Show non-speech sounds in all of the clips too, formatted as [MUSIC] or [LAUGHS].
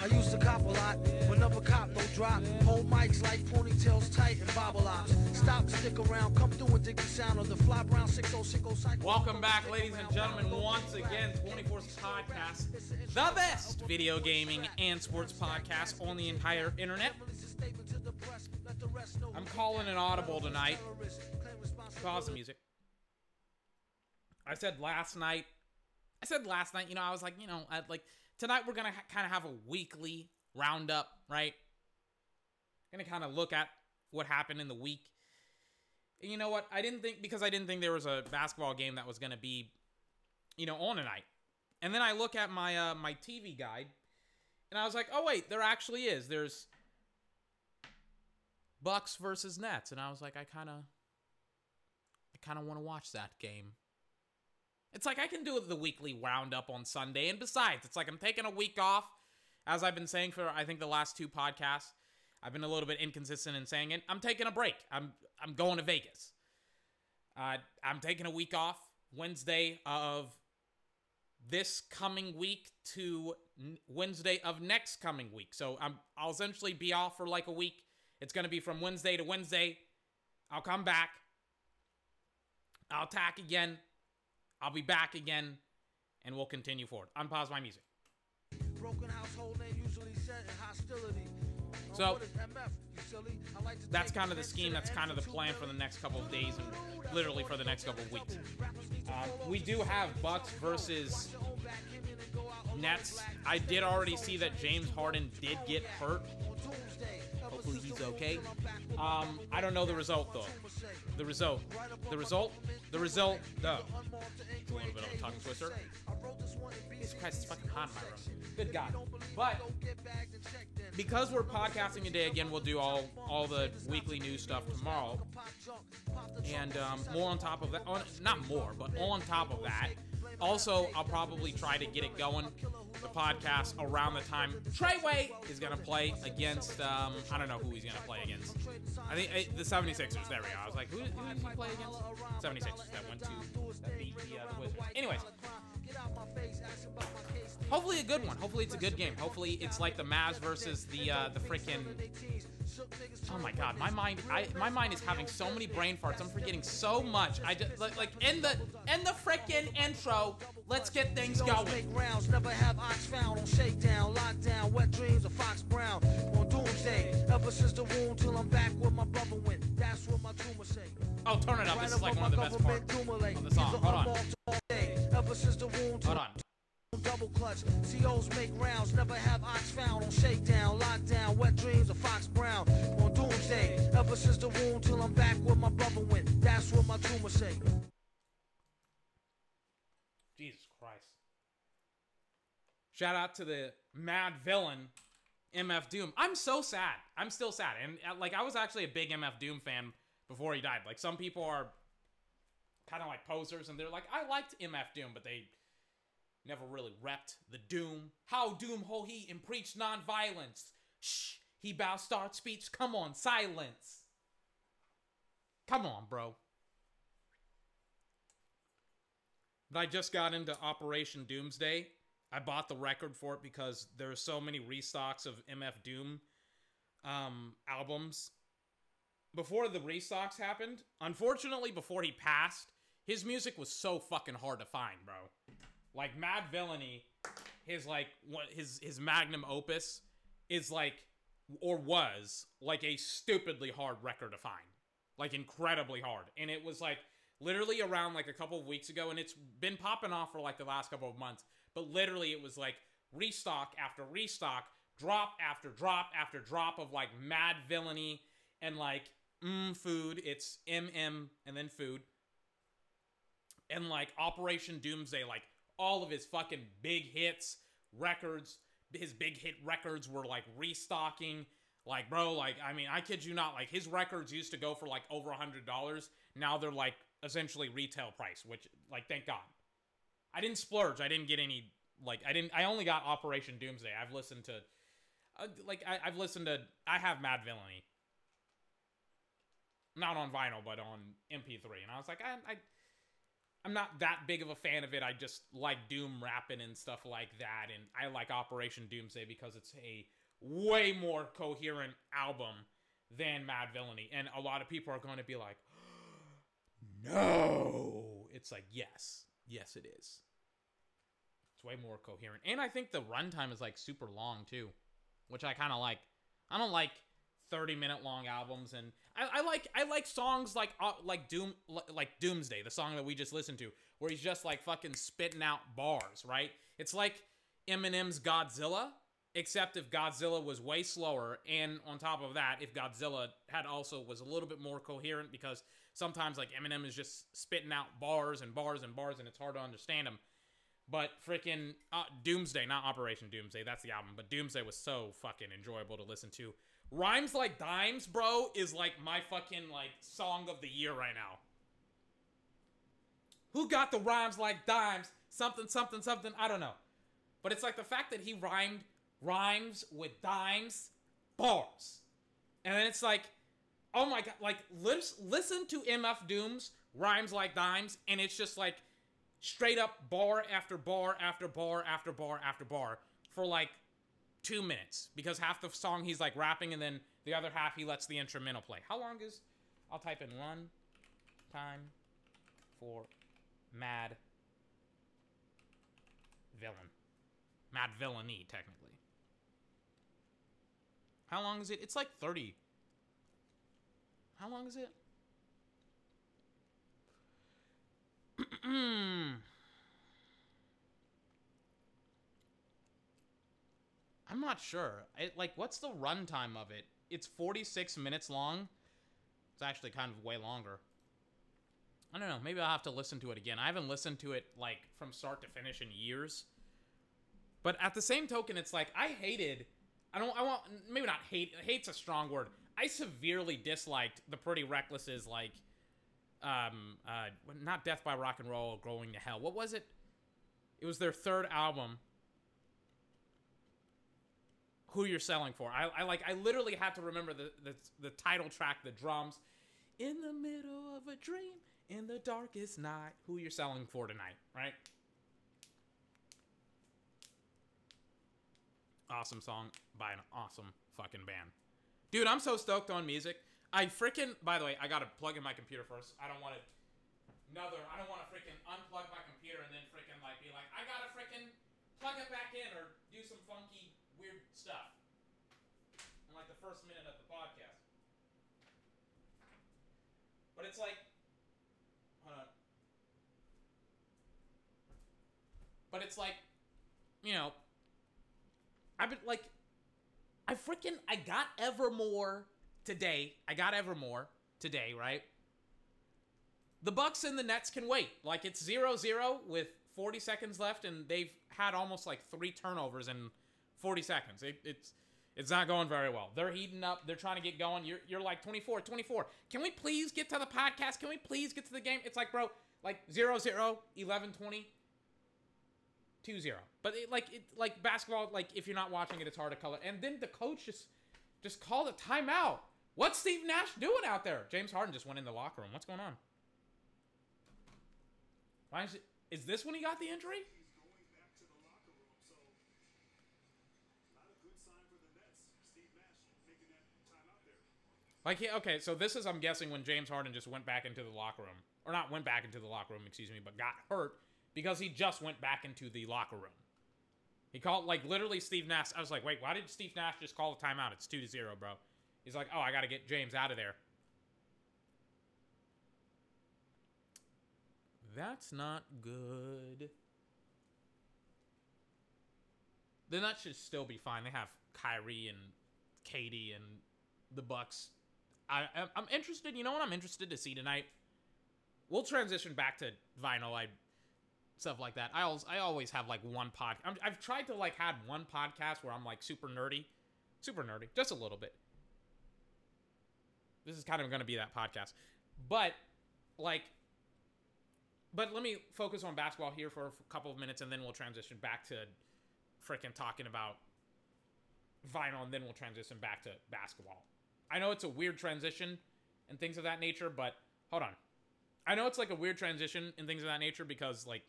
I used to cop a lot, but never cop no drop. Hold mics like ponytails tight and bobble ops. Stop, stick around, come through and dig the sound of the fly brown 6060 cycle. Welcome back, ladies and gentlemen, once again, 24's podcast, the best video gaming and sports podcast on the entire internet. I'm calling an audible tonight. Pause the music. I said last night. I said last night. You know, I was like, you know, I'd like tonight we're gonna ha- kind of have a weekly roundup, right? Gonna kind of look at what happened in the week. And you know what? I didn't think because I didn't think there was a basketball game that was gonna be, you know, on tonight. And then I look at my uh, my TV guide, and I was like, oh wait, there actually is. There's Bucks versus Nets, and I was like, I kind of, I kind of want to watch that game. It's like I can do the weekly roundup on Sunday, and besides, it's like I'm taking a week off, as I've been saying for I think the last two podcasts. I've been a little bit inconsistent in saying it. I'm taking a break. I'm I'm going to Vegas. Uh, I'm taking a week off Wednesday of this coming week to Wednesday of next coming week. So I'm I'll essentially be off for like a week. It's gonna be from Wednesday to Wednesday. I'll come back. I'll attack again. I'll be back again, and we'll continue forward. Unpause my music. Broken household name usually set in hostility. So, What is MF, you silly? I like That's kind of the scheme. That's kind of the plan for the next couple of days and literally for the next couple of weeks. Rappers need to Uh, we do have Bucks versus Nets. I did already see that James Harden did get hurt. Hopefully he's okay. Um, I don't know the result though. The result. The result. The result. Though. It's a little bit of a tongue twister. Jesus Christ, it's fucking hot in my room. Good God. But because we're podcasting today again, we'll do all all the weekly news stuff tomorrow. And um, more on top of that, on, not more, but on top of that, also I'll probably try to get it going, the podcast around the time Treyway is gonna play against. Um, I don't know who he's gonna play against. I think eh, the 76ers. There we go. I was like, who, who did he play against? 76ers. That went to beat the, uh, the Wizards. Anyways, hopefully a good one. Hopefully it's a good game. Hopefully it's like the Mavs versus the uh, the freaking. Oh my god, my mind, I my mind is having so many brain farts. I'm forgetting so much. I just like, like in the in the freaking intro. Let's get things Make going. rounds, never have ox found on shakedown, lockdown, wet dreams of Fox Brown on doomsday. Ever since the wound till I'm back where my brother went. That's what my tumor say. Oh, turn it up. This is like one of the best parts of the song. Hold on. Ever since the wound Hold on. Double clutch. COs make rounds, never have ox found on shakedown, lockdown, wet dreams of Fox Brown on doomsday. Ever since the wound till I'm back where my brother went. That's what my tumor say. Jesus Christ. Shout out to the mad villain, MF Doom. I'm so sad. I'm still sad. And uh, like I was actually a big MF Doom fan before he died. Like some people are kind of like posers and they're like, I liked MF Doom, but they never really repped the Doom. How Doom ho he and preach nonviolence. Shh. He bow start speech. Come on, silence. Come on, bro. I just got into Operation Doomsday. I bought the record for it because there are so many restocks of MF Doom um, albums. Before the restocks happened, unfortunately, before he passed, his music was so fucking hard to find, bro. Like Madvillainy, his like what his his magnum opus is like or was like a stupidly hard record to find. Like incredibly hard. And it was like literally around like a couple of weeks ago and it's been popping off for like the last couple of months. But literally it was like restock after restock drop after drop after drop of like mad villainy and like mm food. It's mm and then food. And like operation doomsday like all of his fucking big hits records his big hit records were like restocking. Like bro like i mean i kid you not like his records used to go for like over a hundred dollars. Now they're like essentially retail price which like thank god. I didn't splurge. I didn't get any like i didn't i only got operation doomsday. I've listened to uh, like I, i've listened to i have Madvillainy. Not on vinyl but on mp3 and i was like i, I I'm not that big of a fan of it. I just like Doom rapping and stuff like that, and I like Operation Doomsday because it's a way more coherent album than Madvillainy, and a lot of people are going to be like, [GASPS] "No," it's like, yes, yes, it is. It's way more coherent, and I think the runtime is like super long too, which I kind of like. I don't like 30 minute long albums and I, I, like I like songs like uh, like Doom like Doomsday, the song that we just listened to, where he's just like fucking spitting out bars, right? It's like Eminem's Godzilla, except if Godzilla was way slower, and on top of that, if Godzilla had also was a little bit more coherent, because sometimes like Eminem is just spitting out bars and bars and bars, and it's hard to understand him. But freaking uh, Doomsday, not Operation Doomsday, that's the album, but Doomsday was so fucking enjoyable to listen to. Rhymes Like Dimes, bro, is like my fucking like song of the year right now. Who got the rhymes like dimes? Something, something, something. I don't know. But it's like the fact that he rhymed rhymes with dimes, bars. And then it's like, oh my god, like listen to MF Doom's rhymes like dimes, and it's just like straight up bar after bar after bar after bar after bar for like two minutes because half the song he's like rapping and then the other half he lets the instrumental play. How long is? I'll type in one time for mad villain. Madvillainy, technically. How long is it? It's like 30. How long is it? [CLEARS THROAT] Hmm. I'm not sure. It, like, what's the runtime of it? It's 46 minutes long. It's actually kind of way longer. I don't know. Maybe I'll have to listen to it again. I haven't listened to it, like, from start to finish in years. But at the same token, it's like, I hated... I don't... I want... Maybe not hate. Hate's a strong word. I severely disliked the Pretty Reckless's, like... Um, uh, not Death by Rock and Roll, Going to Hell. What was it? It was their third album who you're selling for. I, I like I literally had to remember the, the the title track, the drums. In the middle of a dream, in the darkest night, who you're selling for tonight, right? Awesome song by an awesome fucking band. Dude, I'm so stoked on music. I freaking by the way, I gotta plug in my computer first. I don't want to another I don't want to freaking unplug my computer and then freaking like be like, I gotta freaking plug it back in or do some funky stuff in like the first minute of the podcast. But it's like, hold on. But it's like, you know, I've been like, I freaking, I got Evermore today. I got Evermore today, right? The Bucks and the Nets can wait. Like it's 0-0 with 40 seconds left and they've had almost like three turnovers in 40 seconds. It, it's it's not going very well. They're heating up. They're trying to get going. You're, you're like 24, 24. Can we please get to the podcast? Can we please get to the game? It's like, bro, like 0, 0, 11, 20, 2, 0. But it, like, it, like basketball, like if you're not watching it, it's hard to color. And then the coach just, just called a timeout. What's Steve Nash doing out there? James Harden just went in the locker room. What's going on? Why is it? Is this when he got the injury? Like, okay, so this is, I'm guessing, when James Harden just went back into the locker room. Or not went back into the locker room, excuse me, but got hurt because he just went back into the locker room. He called, like, literally Steve Nash. I was like, wait, why did Steve Nash just call a timeout? It's 2 to 0, bro. He's like, oh, I got to get James out of there. That's not good. Then that should still be fine. They have Kyrie and KD and the Bucks I, I'm interested. You know what I'm interested to see tonight? We'll transition back to vinyl. I stuff like that. I always I always have like one pod. i have tried to like had one podcast where I'm like super nerdy, super nerdy, just a little bit. This is kind of going to be that podcast, but like, but let me focus on basketball here for a couple of minutes, and then we'll transition back to freaking talking about vinyl, and then we'll transition back to basketball. I know it's a weird transition and things of that nature, but hold on. I know it's like a weird transition and things of that nature because like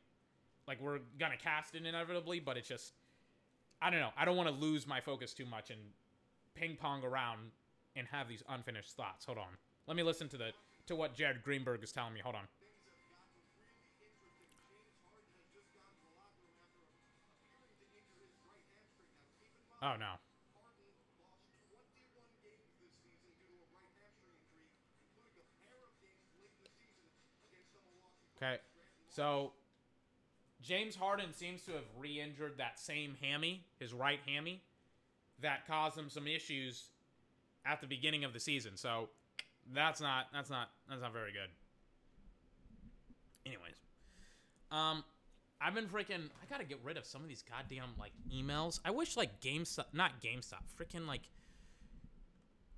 like we're gonna cast it inevitably, but it's just I don't know. I don't want to lose my focus too much and ping pong around and have these unfinished thoughts. Hold on. Let me listen to the to what Jared Greenberg is telling me. Hold on. Oh no. Okay. So James Harden seems to have re-injured that same hammy, his right hammy, that caused him some issues at the beginning of the season. So that's not that's not that's not very good. Anyways, um, I've been freaking. I gotta get rid of some of these goddamn like emails. I wish like GameStop, not GameStop, freaking like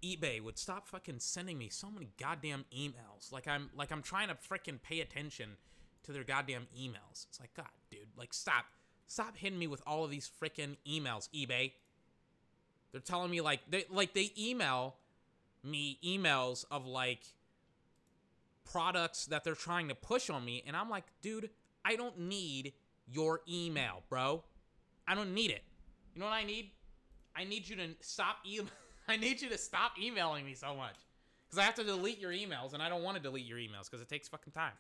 eBay would stop fucking sending me so many goddamn emails. Like I'm like I'm trying to freaking pay attention to their goddamn emails. It's like, God, dude, like stop. Stop hitting me with all of these freaking emails, eBay. They're telling me like they like they email me emails of like products that they're trying to push on me and I'm like, dude, I don't need your email, bro. I don't need it. You know what I need? I need you to stop email [LAUGHS] [LAUGHS] I need you to stop emailing me so much. Because I have to delete your emails, and I don't want to delete your emails because it takes fucking time.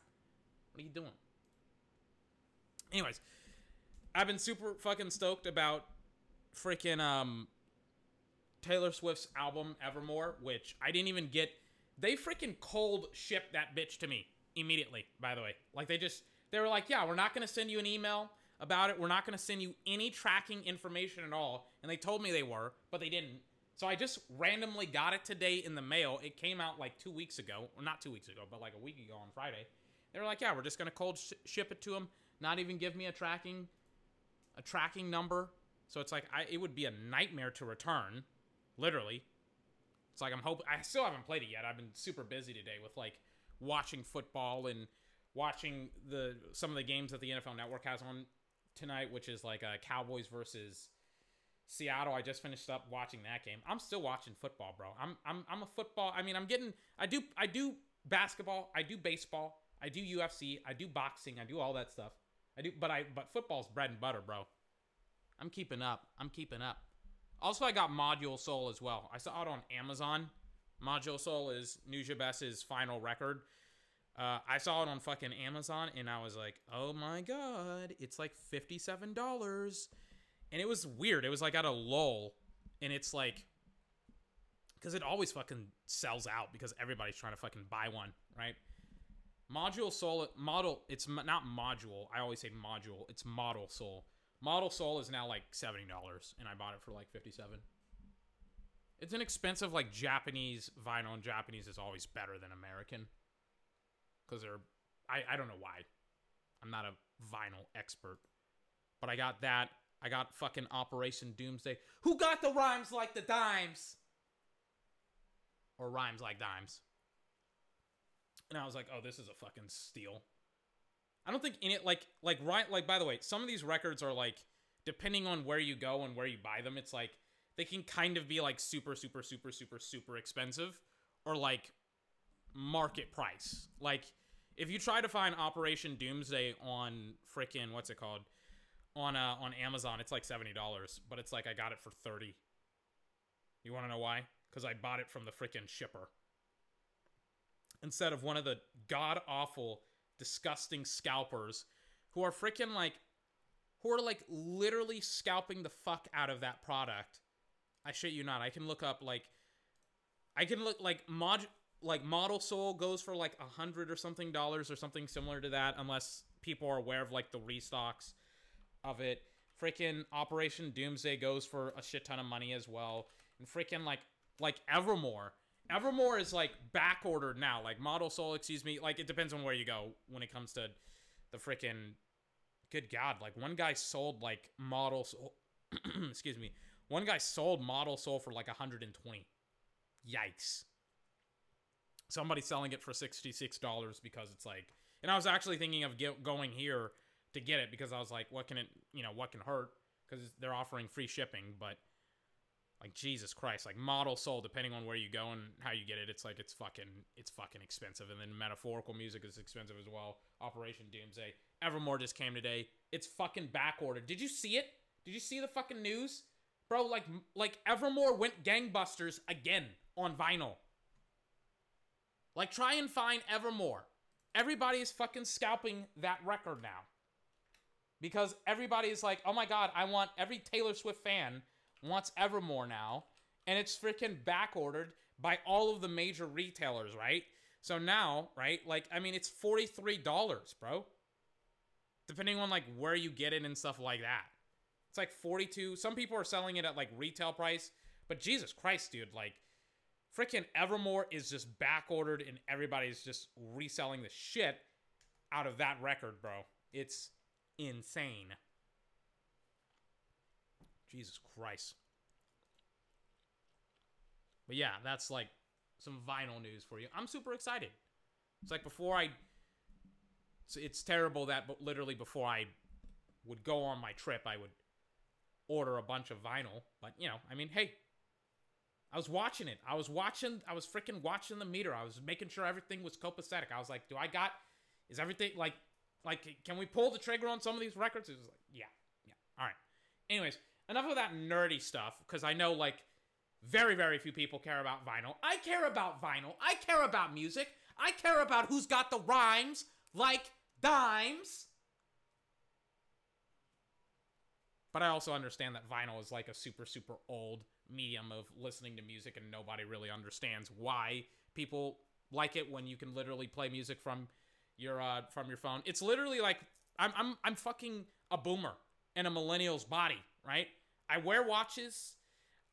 What are you doing? Anyways, I've been super fucking stoked about freaking um Taylor Swift's album Evermore, which I didn't even get. They freaking cold shipped that bitch to me immediately, by the way. Like they just they were like, "Yeah, we're not going to send you an email about it. We're not going to send you any tracking information at all." And they told me they were, but they didn't. So I just randomly got it today in the mail. It came out like two weeks ago, or not two weeks ago, but like a week ago on Friday. They were like, "Yeah, we're just gonna cold sh- ship it to them, not even give me a tracking, a tracking number." So it's like I, it would be a nightmare to return, literally. It's like I'm hoping. I still haven't played it yet. I've been super busy today with like watching football and watching the some of the games that the NFL Network has on tonight, which is like uh, Cowboys versus Seattle. I just finished up watching that game. I'm still watching football, bro. I'm I'm I'm a football. I mean, I'm getting. I do I do basketball. I do baseball. I do UFC. I do boxing. I do all that stuff. I do, but I but football's bread and butter, bro. I'm keeping up. I'm keeping up. Also, I got Module Soul as well. I saw it on Amazon. Module Soul is Nujabes's final record. Uh, I saw it on fucking Amazon, and I was like, "Oh my god, it's like fifty-seven dollars." And it was weird. It was like at a lull, and it's like because it always fucking sells out because everybody's trying to fucking buy one, right? Module Soul model. It's not module. I always say module. It's Modal Soul. Modal Soul is now like seventy dollars, and I bought it for like fifty-seven. It's an expensive like Japanese vinyl, and Japanese is always better than American because they're. I I don't know why. I'm not a vinyl expert, but I got that I got fucking Operation Doomsday. Who got the rhymes like the dimes? Or rhymes like dimes. And I was like, oh, this is a fucking steal. I don't think in it like like right like by the way, some of these records are like depending on where you go and where you buy them, it's like they can kind of be like super super super super super expensive or like market price. Like if you try to find Operation Doomsday on freaking what's it called? On uh, on Amazon. It's like seventy dollars, but it's like I got it for thirty. You want to know why? Because I bought it from the freaking shipper instead of one of the god awful, disgusting scalpers who are freaking like who are like literally scalping the fuck out of that product. I shit you not. I can look up like I can look like mod like model soul goes for like a hundred or something dollars or something similar to that unless people are aware of like the restocks of it. Freaking Operation Doomsday goes for a shit ton of money as well. And freaking like like Evermore. Evermore is like back ordered now. Like Modal Soul, excuse me. Like it depends on where you go when it comes to the freaking good god. Like one guy sold like Modal Soul [CLEARS THROAT] excuse me. One guy sold Modal Soul for like 120. Yikes. Somebody selling it for $66 because it's like and I was actually thinking of get, going here to get it because I was like, what can it, you know, what can hurt? Because they're offering free shipping, but like Jesus Christ, like model soul, depending on where you go and how you get it, it's like it's fucking it's fucking expensive. And then metaphorical music is expensive as well. Operation Doomsday. Evermore just came today. It's fucking back ordered. Did you see it? Did you see the fucking news? Bro, like like Evermore went gangbusters again on vinyl. Like try and find Evermore. Everybody is fucking scalping that record now. Because everybody is like, "Oh my god, I want every Taylor Swift fan wants Evermore now." And it's freaking back ordered by all of the major retailers, right? So now, right? Like I mean, it's $43, bro. Depending on like where you get it and stuff like that. It's like 42. Some people are selling it at like retail price, but Jesus Christ, dude, like freaking Evermore is just back ordered and everybody's just reselling the shit out of that record, bro. It's insane. Jesus Christ. But yeah, that's like some vinyl news for you. I'm super excited. It's like before I it's, it's terrible that but literally before I would go on my trip, I would order a bunch of vinyl. But you know, I mean, hey, I was watching it. I was watching. I was freaking watching the meter. I was making sure everything was copacetic. I was like, do I got? Is everything like, like, can we pull the trigger on some of these records? It was like, yeah, yeah. All right. Anyways, enough of that nerdy stuff because I know like very, very few people care about vinyl. I care about vinyl. I care about music. I care about who's got the rhymes like dimes. But I also understand that vinyl is like a super, super old medium of listening to music, and nobody really understands why people like it when you can literally play music from your uh, from your phone. It's literally like I'm I'm I'm fucking a boomer in a millennial's body, right? I wear watches.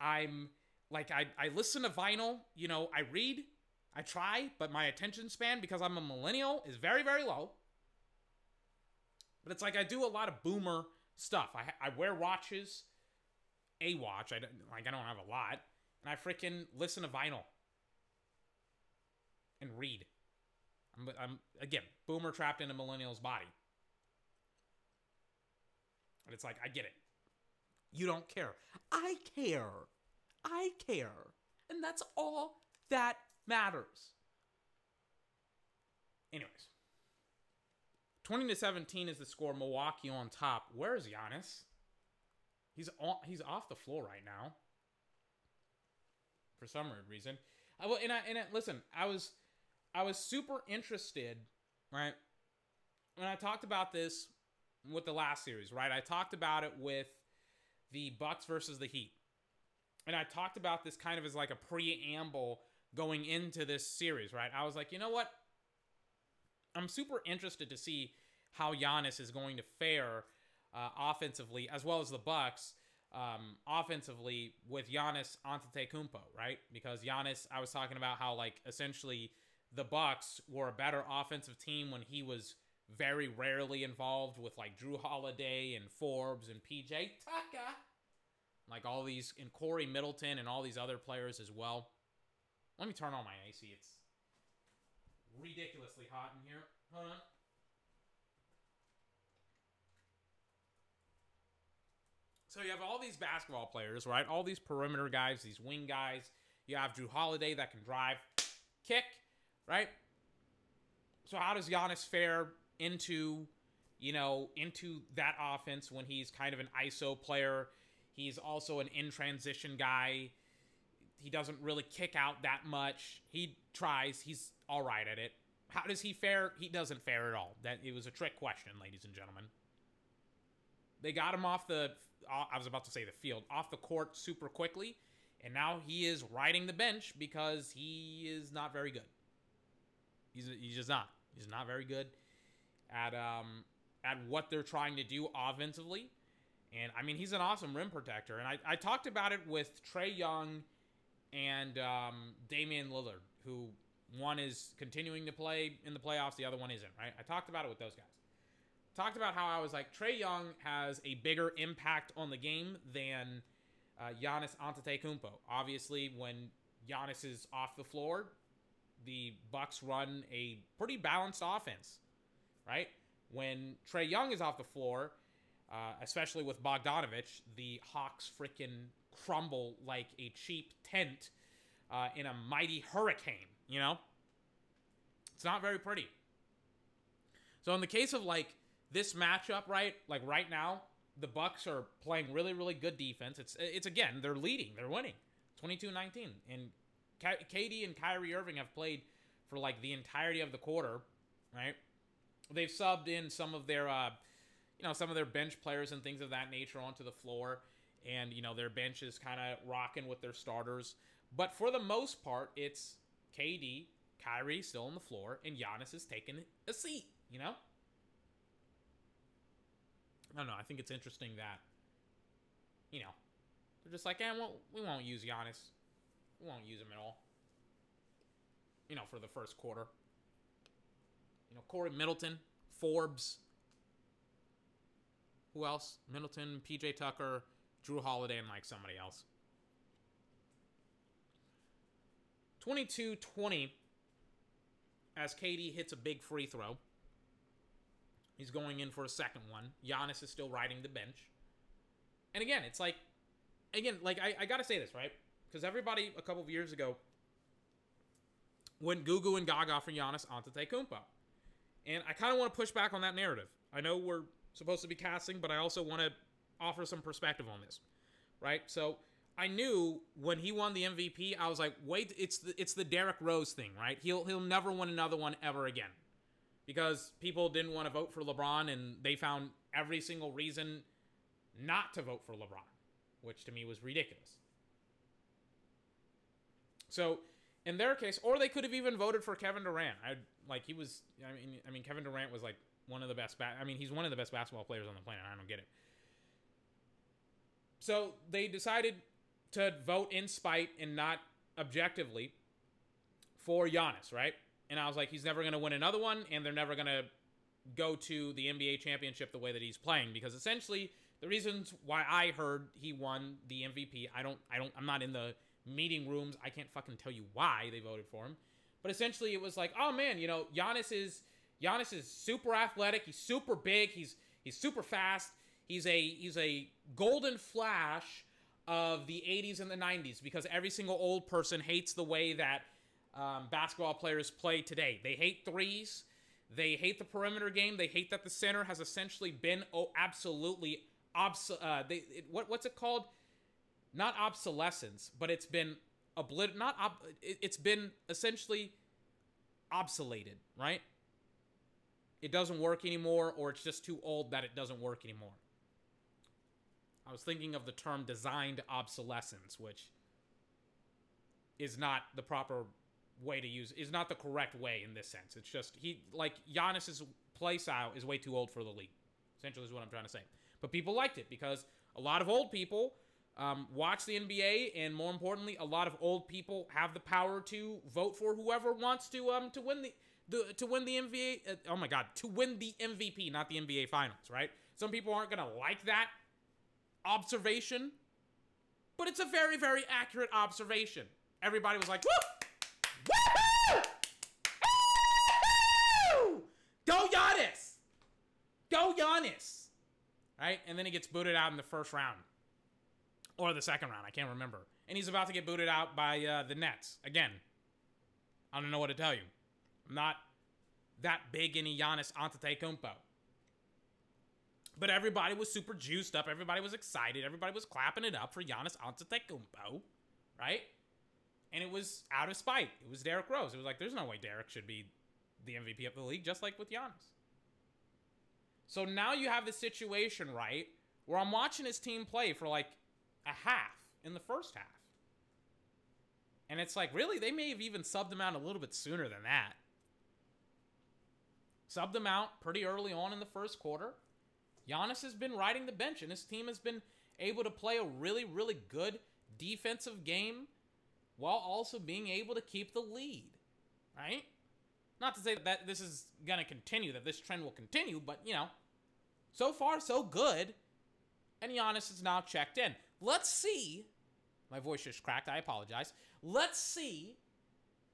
I'm like I I listen to vinyl. You know, I read. I try, but my attention span because I'm a millennial is very very low. But it's like I do a lot of boomer stuff. I I wear watches, a watch. I don't, like I don't have a lot, and I freaking listen to vinyl and read. I'm, I'm again boomer trapped in a millennial's body, and it's like I get it. You don't care. I care. I care, and that's all that matters. Anyways. 20 to 17 is the score. Milwaukee on top. Where is Giannis? He's on, he's off the floor right now. For some reason. I will and I and I, listen, I was I was super interested, right? When I talked about this with the last series, right? I talked about it with the Bucks versus the Heat. And I talked about this kind of as like a preamble going into this series, right? I was like, you know what? I'm super interested to see how Giannis is going to fare uh, offensively, as well as the Bucks um, offensively with Giannis Antetokounmpo, right? Because Giannis, I was talking about how like essentially the Bucks were a better offensive team when he was very rarely involved with like Jrue Holiday and Forbes and PJ Tucker, like all these and Khris Middleton and all these other players as well. Let me turn on my AC. It's ridiculously hot in here. Hold on. So you have all these basketball players, right? All these perimeter guys, these wing guys. You have Jrue Holiday that can drive, kick, right? So how does Giannis fare into, you know, into that offense when he's kind of an ISO player? He's also an in transition guy. He doesn't really kick out that much. He tries. He's all right at it. How does he fare? He doesn't fare at all. That it was a trick question, ladies and gentlemen. They got him off the I was about to say the field, off the court super quickly, and now he is riding the bench because he is not very good. He's he's just not. He's not very good at um at what they're trying to do offensively. And I mean, he's an awesome rim protector. And I, I talked about it with Trae Young and um, Damian Lillard, who one is continuing to play in the playoffs, the other one isn't, right? I talked about it with those guys talked about how I was like Trae Young has a bigger impact on the game than uh, Giannis Antetokounmpo. Obviously, when Giannis is off the floor, the Bucks run a pretty balanced offense, right? When Trae Young is off the floor, uh, especially with Bogdanovich, the Hawks freaking crumble like a cheap tent uh, in a mighty hurricane. You know, it's not very pretty. So in the case of like this matchup, right, like right now, the Bucks are playing really, really good defense. It's it's again they're leading, they're winning, 22-19, and KD and Kyrie Irving have played for like the entirety of the quarter, right? They've subbed in some of their, uh, you know, some of their bench players and things of that nature onto the floor, and you know their bench is kind of rocking with their starters. But for the most part, it's KD, Kyrie still on the floor, and Giannis is taking a seat. You know. I don't know. I think it's interesting that, you know, they're just like, eh, well, we won't use Giannis. We won't use him at all. You know, for the first quarter. You know, Khris Middleton, Forbes. Who else? Middleton, PJ Tucker, Jrue Holiday, and like somebody else. 22 20 as KD hits a big free throw. He's going in for a second one. Giannis is still riding the bench. And again, it's like, again, like I, I gotta say this, right? Because everybody a couple of years ago went Goo and Gaga for Giannis Antetokounmpo. And I kind of want to push back on that narrative. I know we're supposed to be casting, but I also want to offer some perspective on this, right? So I knew when he won the MVP, I was like, wait, it's the it's the Derrick Rose thing, right? He'll he'll never win another one ever again, because people didn't want to vote for LeBron, and they found every single reason not to vote for LeBron, which to me was ridiculous. So in their case, or they could have even voted for Kevin Durant. I like he was. I mean, I mean Kevin Durant was like one of the best. Ba- I mean, he's one of the best basketball players on the planet. I don't get it. So they decided to vote in spite and not objectively for Giannis, right? And I was like, he's never going to win another one, and they're never going to go to the NBA championship the way that he's playing because essentially the reasons why I heard he won the MVP, I don't, I don't, I'm not in the meeting rooms. I can't fucking tell you why they voted for him. But essentially, it was like, oh man, you know, Giannis is Giannis is super athletic. He's super big. He's he's super fast. He's a he's a golden flash of the 80s and the 90s because every single old person hates the way that um, basketball players play today. They hate threes. They hate the perimeter game. They hate that the center has essentially been oh, absolutely obs. Uh, they it, what what's it called? Not obsolescence, but it's been oblit not ob- it's been essentially obsoleted, right? It doesn't work anymore or it's just too old that it doesn't work anymore. I was thinking of the term designed obsolescence, which is not the proper way to use is not the correct way in this sense. It's just he like Giannis's play style is way too old for the league. Essentially is what I'm trying to say. But people liked it because a lot of old people um, watch the NBA, and more importantly, a lot of old people have the power to vote for whoever wants to um to win the, the to win the NBA. Uh, oh my God, to win the MVP, not the NBA Finals, right? Some people aren't gonna like that observation, but it's a very very accurate observation. Everybody was like, "Woo, woohoo, Woo! go Giannis, go Giannis!" Right, and then he gets booted out in the first round or the second round. I can't remember. And he's about to get booted out by uh, the Nets again. I don't know what to tell you. I'm not that big in Giannis Antetokounmpo. But everybody was super juiced up. Everybody was excited. Everybody was clapping it up for Giannis Antetokounmpo, right? And it was out of spite. It was Derrick Rose. It was like, there's no way Derrick should be the MVP of the league, just like with Giannis. So now you have the situation, right, where I'm watching his team play for like a half in the first half. And it's like, really, they may have even subbed him out a little bit sooner than that. Subbed him out pretty early on in the first quarter. Giannis has been riding the bench, and his team has been able to play a really, really good defensive game while also being able to keep the lead, right? Not to say that this is going to continue, that this trend will continue, but, you know, so far, so good. And Giannis is now checked in. Let's see. My voice just cracked. I apologize. Let's see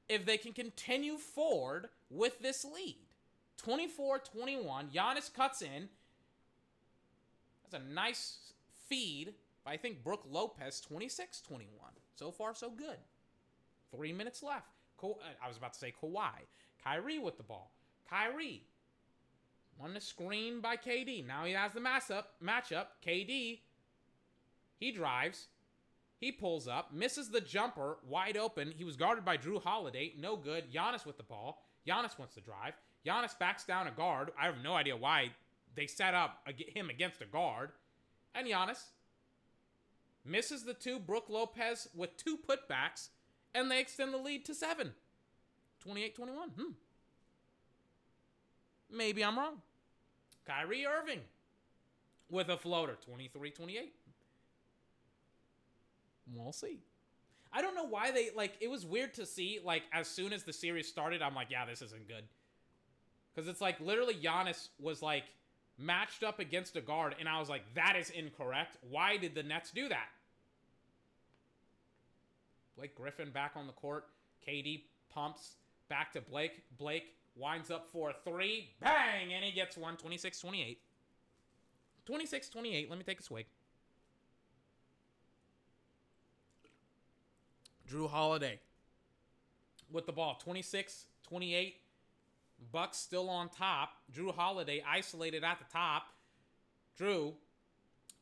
if they can continue forward with this lead. 24 21. Giannis cuts in. That's a nice feed But I think Brook Lopez 26 21. So far, so good. Three minutes left. Uh, I was about to say Kawhi. Kyrie with the ball. Kyrie won the screen by KD. Now he has the mass up, matchup. KD, he drives. He pulls up, misses the jumper, wide open. He was guarded by Jrue Holiday. No good. Giannis with the ball. Giannis wants to drive. Giannis backs down a guard. I have no idea why they set up him against a guard. And Giannis misses the two. Brook Lopez with two putbacks, and they extend the lead to seven. 28 21. Hmm. Maybe I'm wrong. Kyrie Irving with a floater, 23 28. We'll see. I don't know why they like it was weird to see like as soon as the series started I'm like yeah this isn't good. Cuz it's like literally Giannis was like matched up against a guard and I was like that is incorrect. Why did the Nets do that? Blake Griffin back on the court. KD pumps back to Blake. Blake winds up for a 3. Bang and he gets one 26-28. 26-28. Let me take a swig. Jrue Holiday with the ball 26 28. Bucks still on top. Jrue Holiday isolated at the top. Jrue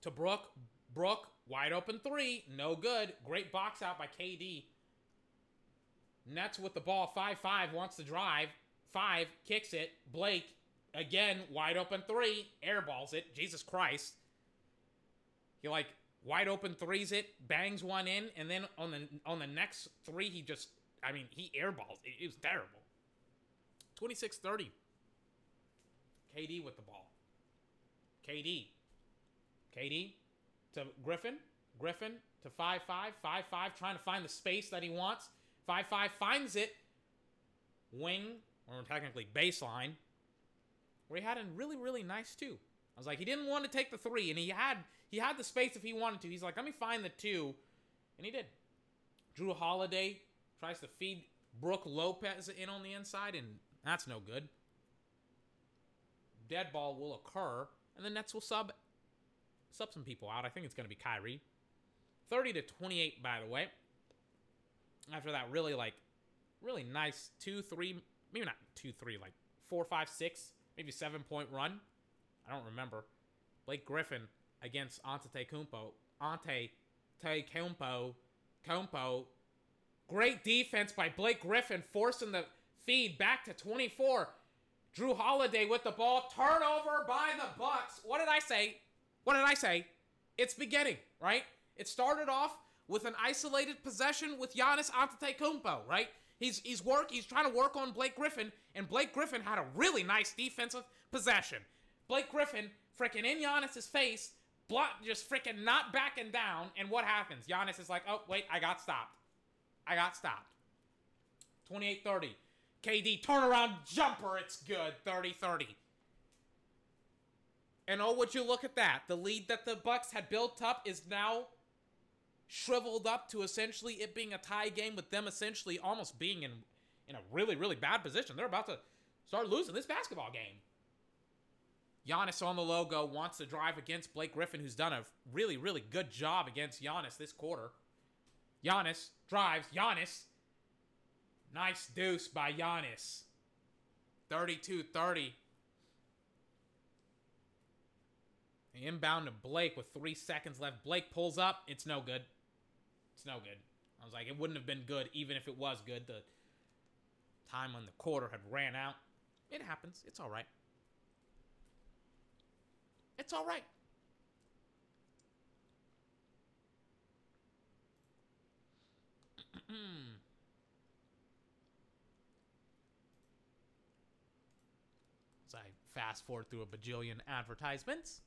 to Brook. Brook wide open three. No good. Great box out by KD. Nets with the ball 5 5 wants to drive. 5 kicks it. Blake again wide open three. Airballs it. Jesus Christ. He like wide open threes it, bangs one in, and then on the on the next three he just I mean he airballs. It, it was terrible. 26-30. KD with the ball. KD. KD to Griffin. Griffin to 5-5. 5-5 trying to find the space that he wants. 5-5 finds it. Wing, or technically baseline. Where he had a really, really nice two. I was like, he didn't want to take the three, and he had he had the space if he wanted to. He's like, let me find the two, and he did. Jrue Holiday tries to feed Brook Lopez in on the inside, and that's no good. Dead ball will occur, and the Nets will sub sub some people out. I think it's going to be Kyrie. 30 to 28, by the way. After that really, like, really nice 2 3, maybe not 2 3, like four, five, six, maybe 7 point run. I don't remember. Blake Griffin against Antetokounmpo. Ante Kumpo. Kumpo. Great defense by Blake Griffin, forcing the feed back to 24. Jrue Holiday with the ball. Turnover by the Bucks. What did I say? What did I say? It's beginning, right? It started off with an isolated possession with Giannis Antetokounmpo, right? He's he's work he's trying to work on Blake Griffin, and Blake Griffin had a really nice defensive possession. Blake Griffin freaking in Giannis's face, block just freaking not backing down, and what happens? Giannis is like, oh wait, I got stopped. I got stopped. 28-30. KD turnaround jumper, it's good. 30-30. And oh, would you look at that? The lead that the Bucks had built up is now shriveled up to essentially it being a tie game with them essentially almost being in in a really really bad position. They're about to start losing this basketball game. Giannis on the logo wants to drive against Blake Griffin, who's done a really really good job against Giannis this quarter. Giannis drives. Giannis. Nice deuce by Giannis. 32-30. Inbound to Blake with three seconds left. Blake pulls up. It's no good. It's no good. I was like, it wouldn't have been good even if it was good. The time on the quarter had ran out. It happens. It's all right. It's all right. [CLEARS THROAT] As I fast forward through a bajillion advertisements.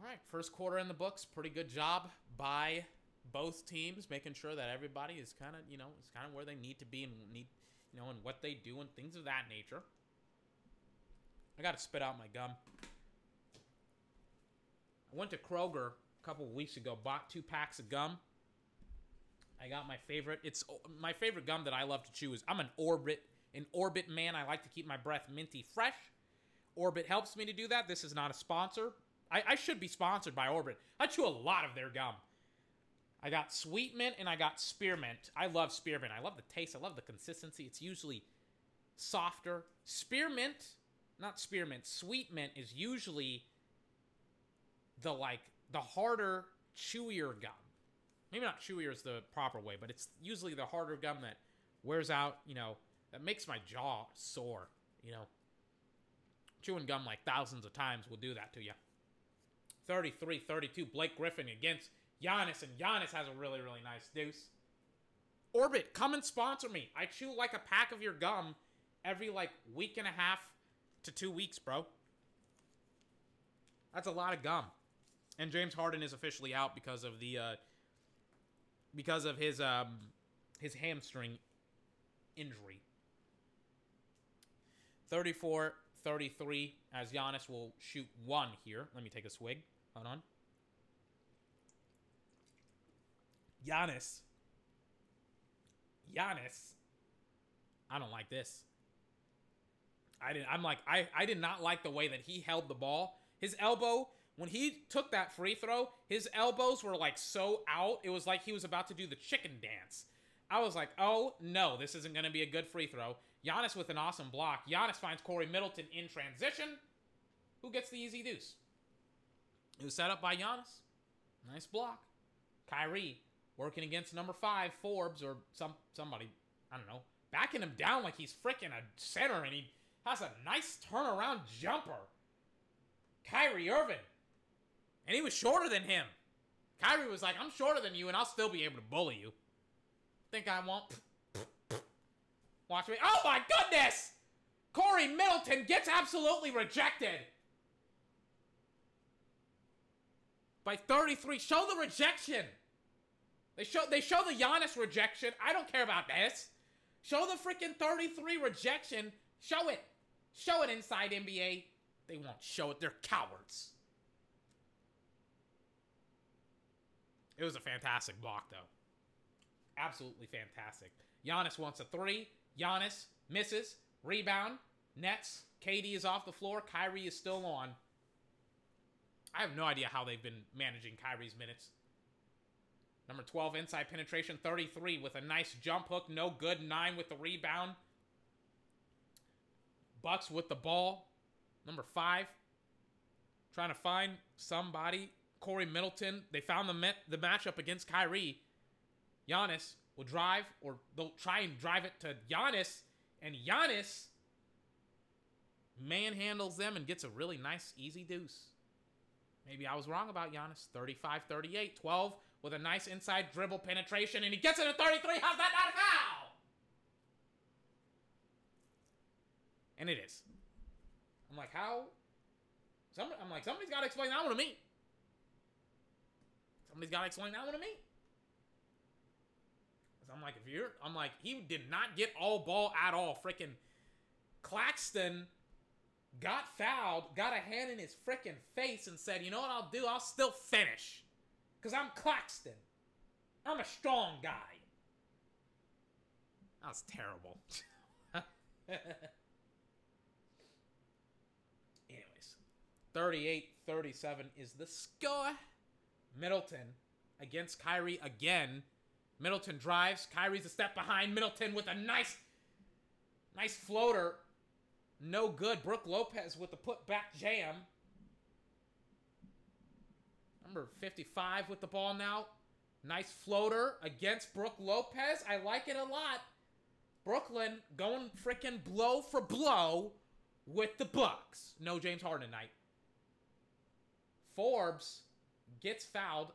All right, first quarter in the books. Pretty good job by both teams, making sure that everybody is kind of, you know, is kind of where they need to be and need, you know, and what they do and things of that nature. I got to spit out my gum. I went to Kroger a couple weeks ago, bought two packs of gum. I got my favorite. It's oh, my favorite gum that I love to chew is I'm an Orbit, an Orbit man. I like to keep my breath minty fresh. Orbit helps me to do that. This is not a sponsor. I, I should be sponsored by Orbit. I chew a lot of their gum. I got sweet mint and I got spearmint. I love spearmint. I love the taste. I love the consistency. It's usually softer. Spearmint, not spearmint, sweet mint is usually the like the harder, chewier gum. Maybe not chewier is the proper way, but it's usually the harder gum that wears out, you know, that makes my jaw sore, you know. Chewing gum like thousands of times will do that to you. 33 32. Blake Griffin against Giannis, and Giannis has a really, really nice deuce. Orbit, come and sponsor me. I chew like a pack of your gum every like week and a half to two weeks, bro. That's a lot of gum. And James Harden is officially out because of the uh because of his um his hamstring injury. 34 33 as Giannis will shoot one here. Let me take a swig. Hold on. Giannis. Giannis. I don't like this. I didn't I'm like I I did not like the way that he held the ball. His elbow when he took that free throw, his elbows were like so out. It was like he was about to do the chicken dance. I was like, "Oh, no, this isn't going to be a good free throw." Giannis with an awesome block. Giannis finds Corey Middleton in transition. Who gets the easy deuce? It was set up by Giannis. Nice block. Kyrie working against number five, Forbes, or some somebody, I don't know, backing him down like he's freaking a center, and he has a nice turnaround jumper. Kyrie Irving. And he was shorter than him. Kyrie was like, I'm shorter than you, and I'll still be able to bully you. Think I won't? Watch me. Oh my goodness! Corey Middleton gets absolutely rejected. By 33. Show the rejection. They show they show the Giannis rejection. I don't care about this. Show the freaking 33 rejection. Show it. Show it inside NBA. They won't show it. They're cowards. It was a fantastic block, though. Absolutely fantastic. Giannis wants a three. Giannis misses. Rebound. Nets. KD is off the floor. Kyrie is still on. I have no idea how they've been managing Kyrie's minutes. Number 12, inside penetration, 33 with a nice jump hook. No good. Nine with the rebound. Bucks with the ball. Number five, trying to find somebody. Corey Middleton. They found the met, the matchup against Kyrie. Giannis will drive, or they'll try and drive it to Giannis, and Giannis manhandles them and gets a really nice, easy deuce. Maybe I was wrong about Giannis. 35 38, 12 with a nice inside dribble penetration, and he gets it at 33. How's that not a foul? And it is. I'm like, how? Some, I'm like, somebody's got to explain that one to me. Somebody's got to explain that one to me. I'm like, if you're, I'm like, he did not get all ball at all. Freaking Claxton got fouled, got a hand in his freaking face, and said, you know what I'll do? I'll still finish. Because I'm Claxton. I'm a strong guy. That was terrible. [LAUGHS] Anyways, 38 37 is the score. Middleton against Kyrie again. Middleton drives. Kyrie's a step behind. Middleton with a nice, nice floater. No good. Brook Lopez with the putback jam. Number 55 with the ball now. Nice floater against Brook Lopez. I like it a lot. Brooklyn going freaking blow for blow with the Bucks. No James Harden night. Forbes gets fouled,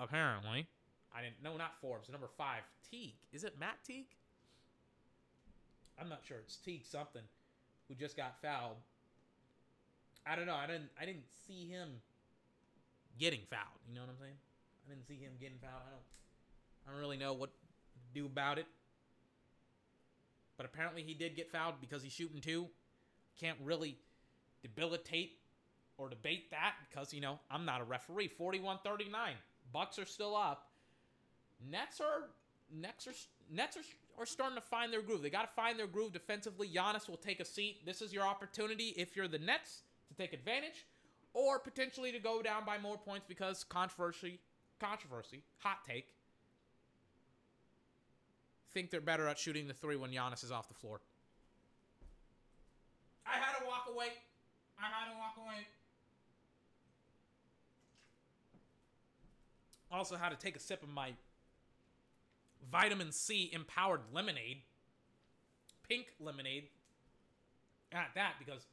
apparently. I didn't. No, not Forbes. Number five, Teague. Is it Matt Teague? I'm not sure. It's Teague something, who just got fouled. I don't know. I didn't. I didn't see him getting fouled. You know what I'm saying? I didn't see him getting fouled. I don't. I don't really know what to do about it. But apparently he did get fouled because he's shooting two. Can't really debilitate or debate that because you know I'm not a referee. 41-39. Bucks are still up. Nets are Nets are Nets are, are starting to find their groove. They got to find their groove defensively. Giannis will take a seat. This is your opportunity if you're the Nets to take advantage or potentially to go down by more points because controversy, controversy, hot take. Think they're better at shooting the three when Giannis is off the floor. I had to walk away. I had to walk away. Also had to take a sip of my vitamin C empowered lemonade. Pink lemonade. At that because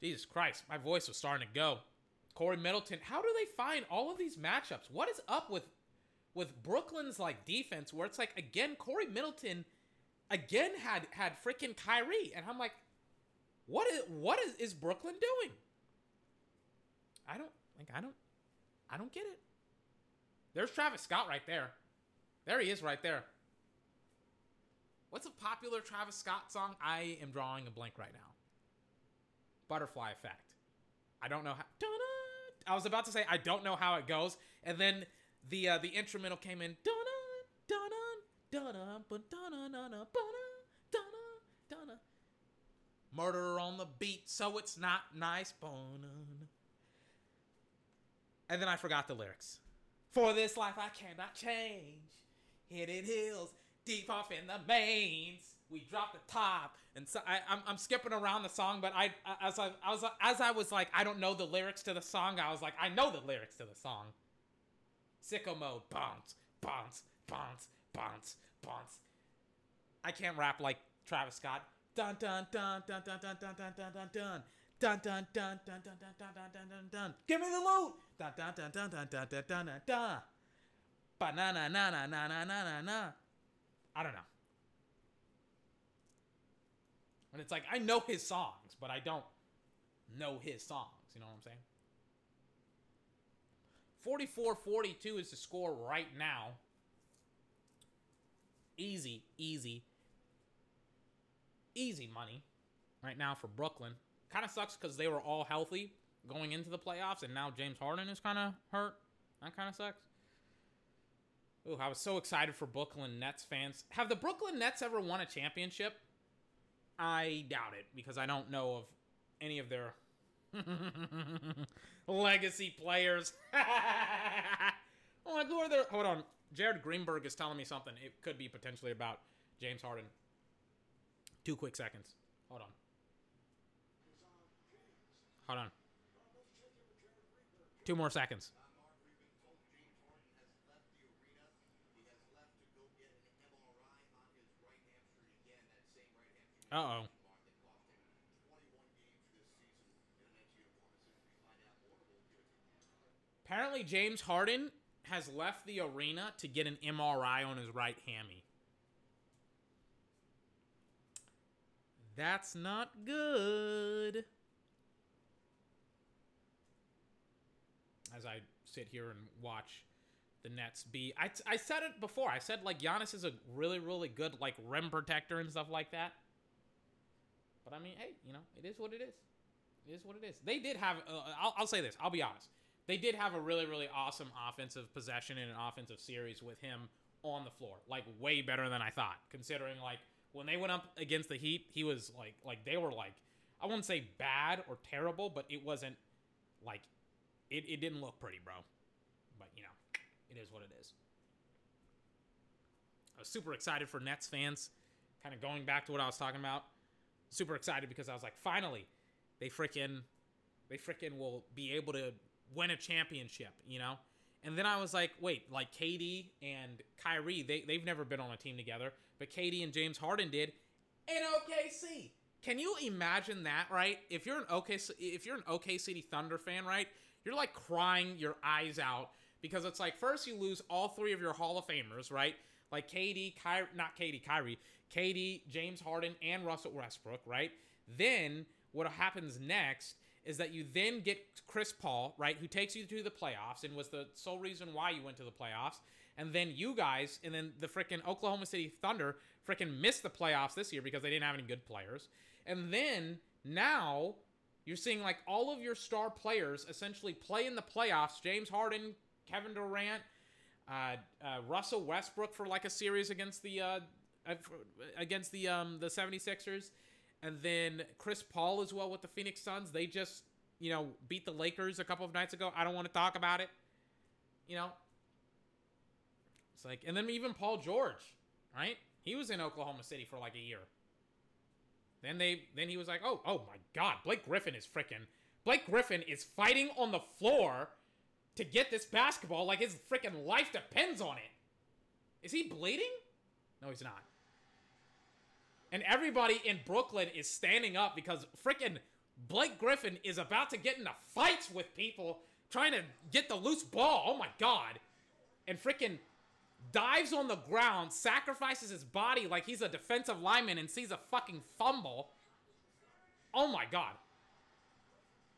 Jesus Christ, my voice was starting to go. Corey Middleton, how do they find all of these matchups? What is up with with Brooklyn's like defense where it's like again Corey Middleton again had had freaking Kyrie and I'm like what is what is, is Brooklyn doing? I don't like I don't I don't get it. There's Travis Scott right there. There he is right there. What's a popular Travis Scott song? I am drawing a blank right now. Butterfly Effect. I don't know how. I was about to say I don't know how it goes, and then the uh, the instrumental came in. Murder on the beat, so it's not nice. And then I forgot the lyrics. For this life I cannot change. Hidden hills, deep off in the mains. We drop the top, and so I, I'm, I'm skipping around the song, but I as I, I was as I was like I don't know the lyrics to the song. I was like I know the lyrics to the song. Sicko mode, bounce, bounce, bounce, bounce, bounce. I can't rap like Travis Scott. Dun dun dun dun dun dun dun dun dun dun dun. Dun dun dun dun dun dun dun dun dun dun dun. Give me the loot. Dun dun dun dun dun dun dun dun dun dun. Banana na na na na na na na. I don't know. And it's like I know his songs, but I don't know his songs. You know what I'm saying? 44-42 is the score right now. Easy, easy, easy money right now for Brooklyn. Kind of sucks because they were all healthy going into the playoffs, and now James Harden is kind of hurt. That kind of sucks. Ooh, I was so excited for Brooklyn Nets fans. Have the Brooklyn Nets ever won a championship? I doubt it because I don't know of any of their [LAUGHS] legacy players. [LAUGHS] like who are there? Hold on. Jared Greenberg is telling me something. It could be potentially about James Harden. Two quick seconds. Hold on. Hold on. Two more seconds. Uh oh. Apparently, James Harden has left the arena to get an MRI on his right hammy. That's not good. As I sit here and watch the Nets be. I, I said it before. I said, like, Giannis is a really, really good, like, rim protector and stuff like that. But I mean, hey, you know, it is what it is. It is what it is. They did have. Uh, I'll, I'll say this. I'll be honest. They did have a really, really awesome offensive possession and an offensive series with him on the floor. Like way better than I thought, considering like when they went up against the Heat, he was like, like they were like, I wouldn't say bad or terrible, but it wasn't like, it, it didn't look pretty, bro. But you know, it is what it is. I was super excited for Nets fans. Kind of going back to what I was talking about super excited because I was like, finally, they freaking, they freaking will be able to win a championship, you know? And then I was like, wait, like KD and Kyrie, they, they've never been on a team together, but KD and James Harden did in OKC. Can you imagine that, right? If you're an OKC, if you're an OKC Thunder fan, right, you're like crying your eyes out because it's like first you lose all three of your Hall of Famers, right? Like KD, Kyrie, not KD, Kyrie, KD, James Harden, and Russell Westbrook, right? Then what happens next is that you then get Chris Paul, right, who takes you to the playoffs and was the sole reason why you went to the playoffs. And then you guys, and then the freaking Oklahoma City Thunder freaking missed the playoffs this year because they didn't have any good players. And then now you're seeing like all of your star players essentially play in the playoffs. James Harden, Kevin Durant, uh, uh, Russell Westbrook for like a series against the uh, against the um the 76ers. And then Chris Paul as well with the Phoenix Suns. They just, you know, beat the Lakers a couple of nights ago. I don't want to talk about it. You know. It's like and then even Paul George, right? He was in Oklahoma City for like a year. Then they then he was like, "Oh, oh my god, Blake Griffin is freaking Blake Griffin is fighting on the floor to get this basketball like his freaking life depends on it." Is he bleeding? No, he's not. And everybody in Brooklyn is standing up because freaking Blake Griffin is about to get into fights with people trying to get the loose ball. Oh my god. And freaking dives on the ground, sacrifices his body like he's a defensive lineman and sees a fucking fumble. Oh my god.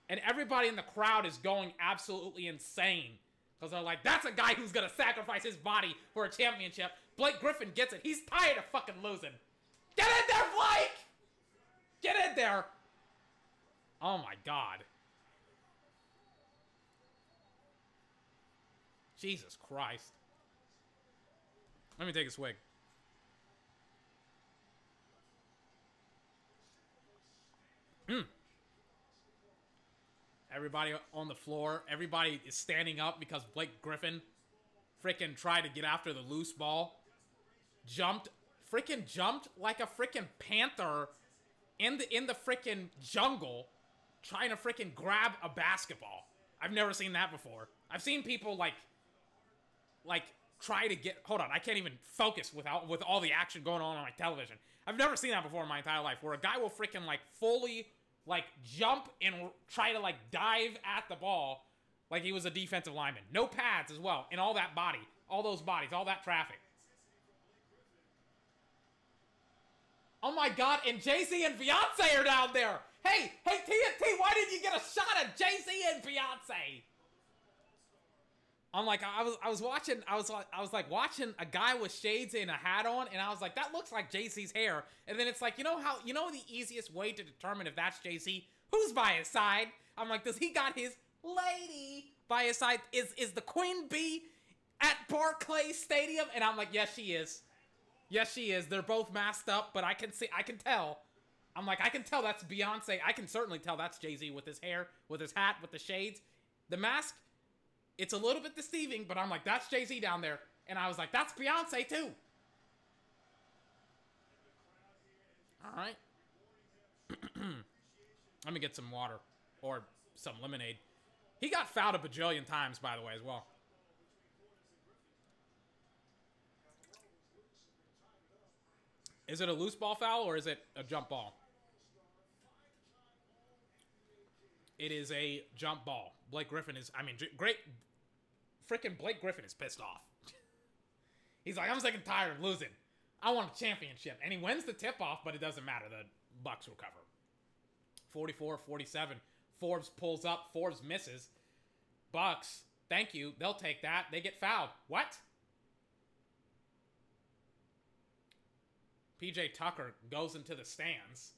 And everybody in the crowd is going absolutely insane. Because they're like, that's a guy who's going to sacrifice his body for a championship. Blake Griffin gets it. He's tired of fucking losing. Get in there, Blake! Get in there! Oh my god. Jesus Christ. Let me take a swig. Hmm. Everybody on the floor. Everybody is standing up because Blake Griffin freaking tried to get after the loose ball. Jumped. Freaking jumped like a freaking panther in the in the freaking jungle trying to freaking grab a basketball. I've never seen that before. I've seen people like like try to get hold on i can't even focus without with all the action going on on my television i've never seen that before in my entire life where a guy will freaking like fully like jump and try to like dive at the ball like he was a defensive lineman no pads as well and all that body all those bodies all that traffic oh my god and jay-z and beyonce are down there. Hey hey tnt why didn't you get a shot of jay-z and beyonce? I'm like I was I was watching I was like I was like watching a guy with shades and a hat on and I was like that looks like Jay-Z's hair. And then it's like you know how you know the easiest way to determine if that's Jay-Z? Who's by his side? I'm like does he got his lady by his side? Is is the queen bee at Barclays Stadium? And I'm like yes she is yes she is they're both masked up but I can see I can tell I'm like I can tell that's Beyonce I can certainly tell that's Jay-Z with his hair with his hat with the shades the mask it's a little bit deceiving, but I'm like, that's Jay Z down there. And I was like, that's Beyonce too. All right. [CLEARS THROAT] Let me get some water or some lemonade. He got fouled a bajillion times, by the way, as well. Is it a loose ball foul or is it a jump ball? It is a jump ball. Blake Griffin is, I mean, great freaking Blake Griffin is pissed off. [LAUGHS] He's like, I'm sick and tired of losing. I want a championship. And he wins the tip off, but it doesn't matter. The Bucks recover. 44 47. Forbes pulls up. Forbes misses. Bucks, thank you. They'll take that. They get fouled. What? PJ Tucker goes into the stands.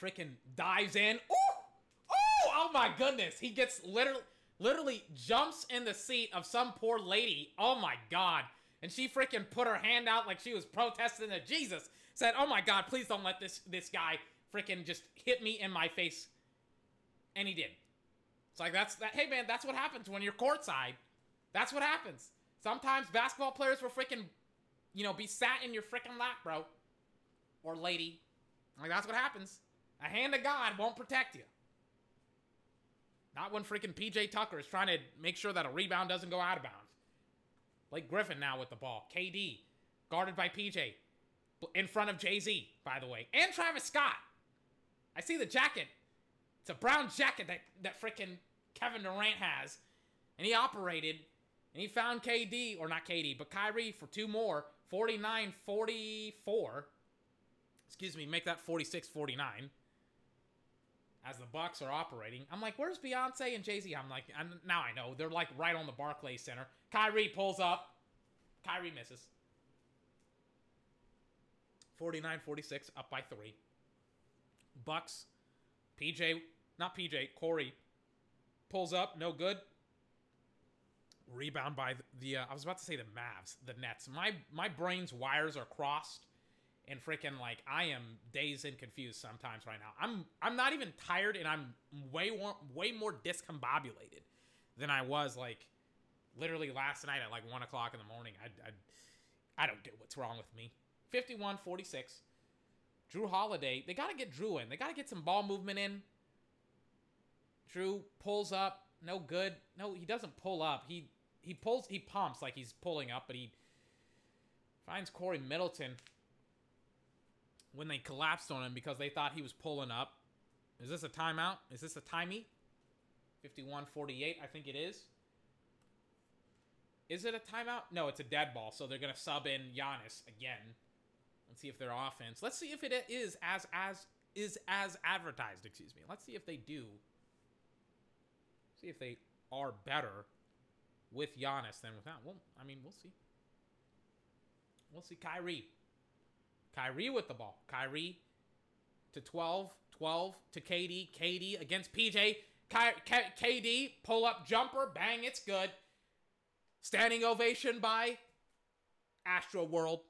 Freaking dives in. Ooh! Ooh! Oh my goodness. He gets literally literally jumps in the seat of some poor lady. Oh my god. And she freaking put her hand out like she was protesting to Jesus. Said, "Oh my god, please don't let this this guy freaking just hit me in my face." And he did. It's like that's that hey man, that's what happens when you're courtside. That's what happens. Sometimes basketball players will freaking you know, be sat in your freaking lap, bro. Or lady. Like that's what happens. A hand of God won't protect you. Not when freaking PJ Tucker is trying to make sure that a rebound doesn't go out of bounds. Blake Griffin now with the ball. KD, guarded by PJ. In front of Jay Z, by the way. And Travis Scott. I see the jacket. It's a brown jacket that, that freaking Kevin Durant has. And he operated. And he found KD, or not KD, but Kyrie for two more. 49 44. Excuse me, make that 46 49 as the Bucks are operating. I'm like, where's Beyonce and Jay Z? I'm like, I'm, now I know they're like right on the Barclays Center. Kyrie pulls up. Kyrie misses. 49-46, up by three. Bucks, PJ, not PJ, Corey pulls up, no good. Rebound by the, uh, I was about to say the Mavs, the Nets. My my brain's wires are crossed and freaking like I am dazed and confused sometimes right now. I'm I'm not even tired and I'm way more way more discombobulated than I was like literally last night at like one o'clock in the morning. I, I, I don't get what's wrong with me. 51 46. Jrue Holiday, they got to get Jrue in. They got to get some ball movement in. Jrue pulls up, no good. No, he doesn't pull up. He he pulls, he pumps like he's pulling up, but he finds Corey Middleton when they collapsed on him because they thought he was pulling up. Is this a timeout? Is this a timey? 51 48, I think it is. Is it a timeout? No, it's a dead ball, so they're to sub in Giannis again. Let's see if their offense. Let's see if it is as as is as advertised, excuse me. Let's see if they do. See if they are better with Giannis than without. Well, I mean, we'll see. We'll see Kyrie. Kyrie with the ball. Kyrie to 12, 12 to KD, KD against PJ. K- K- KD pull up jumper, bang, it's good. Standing ovation by Astro World.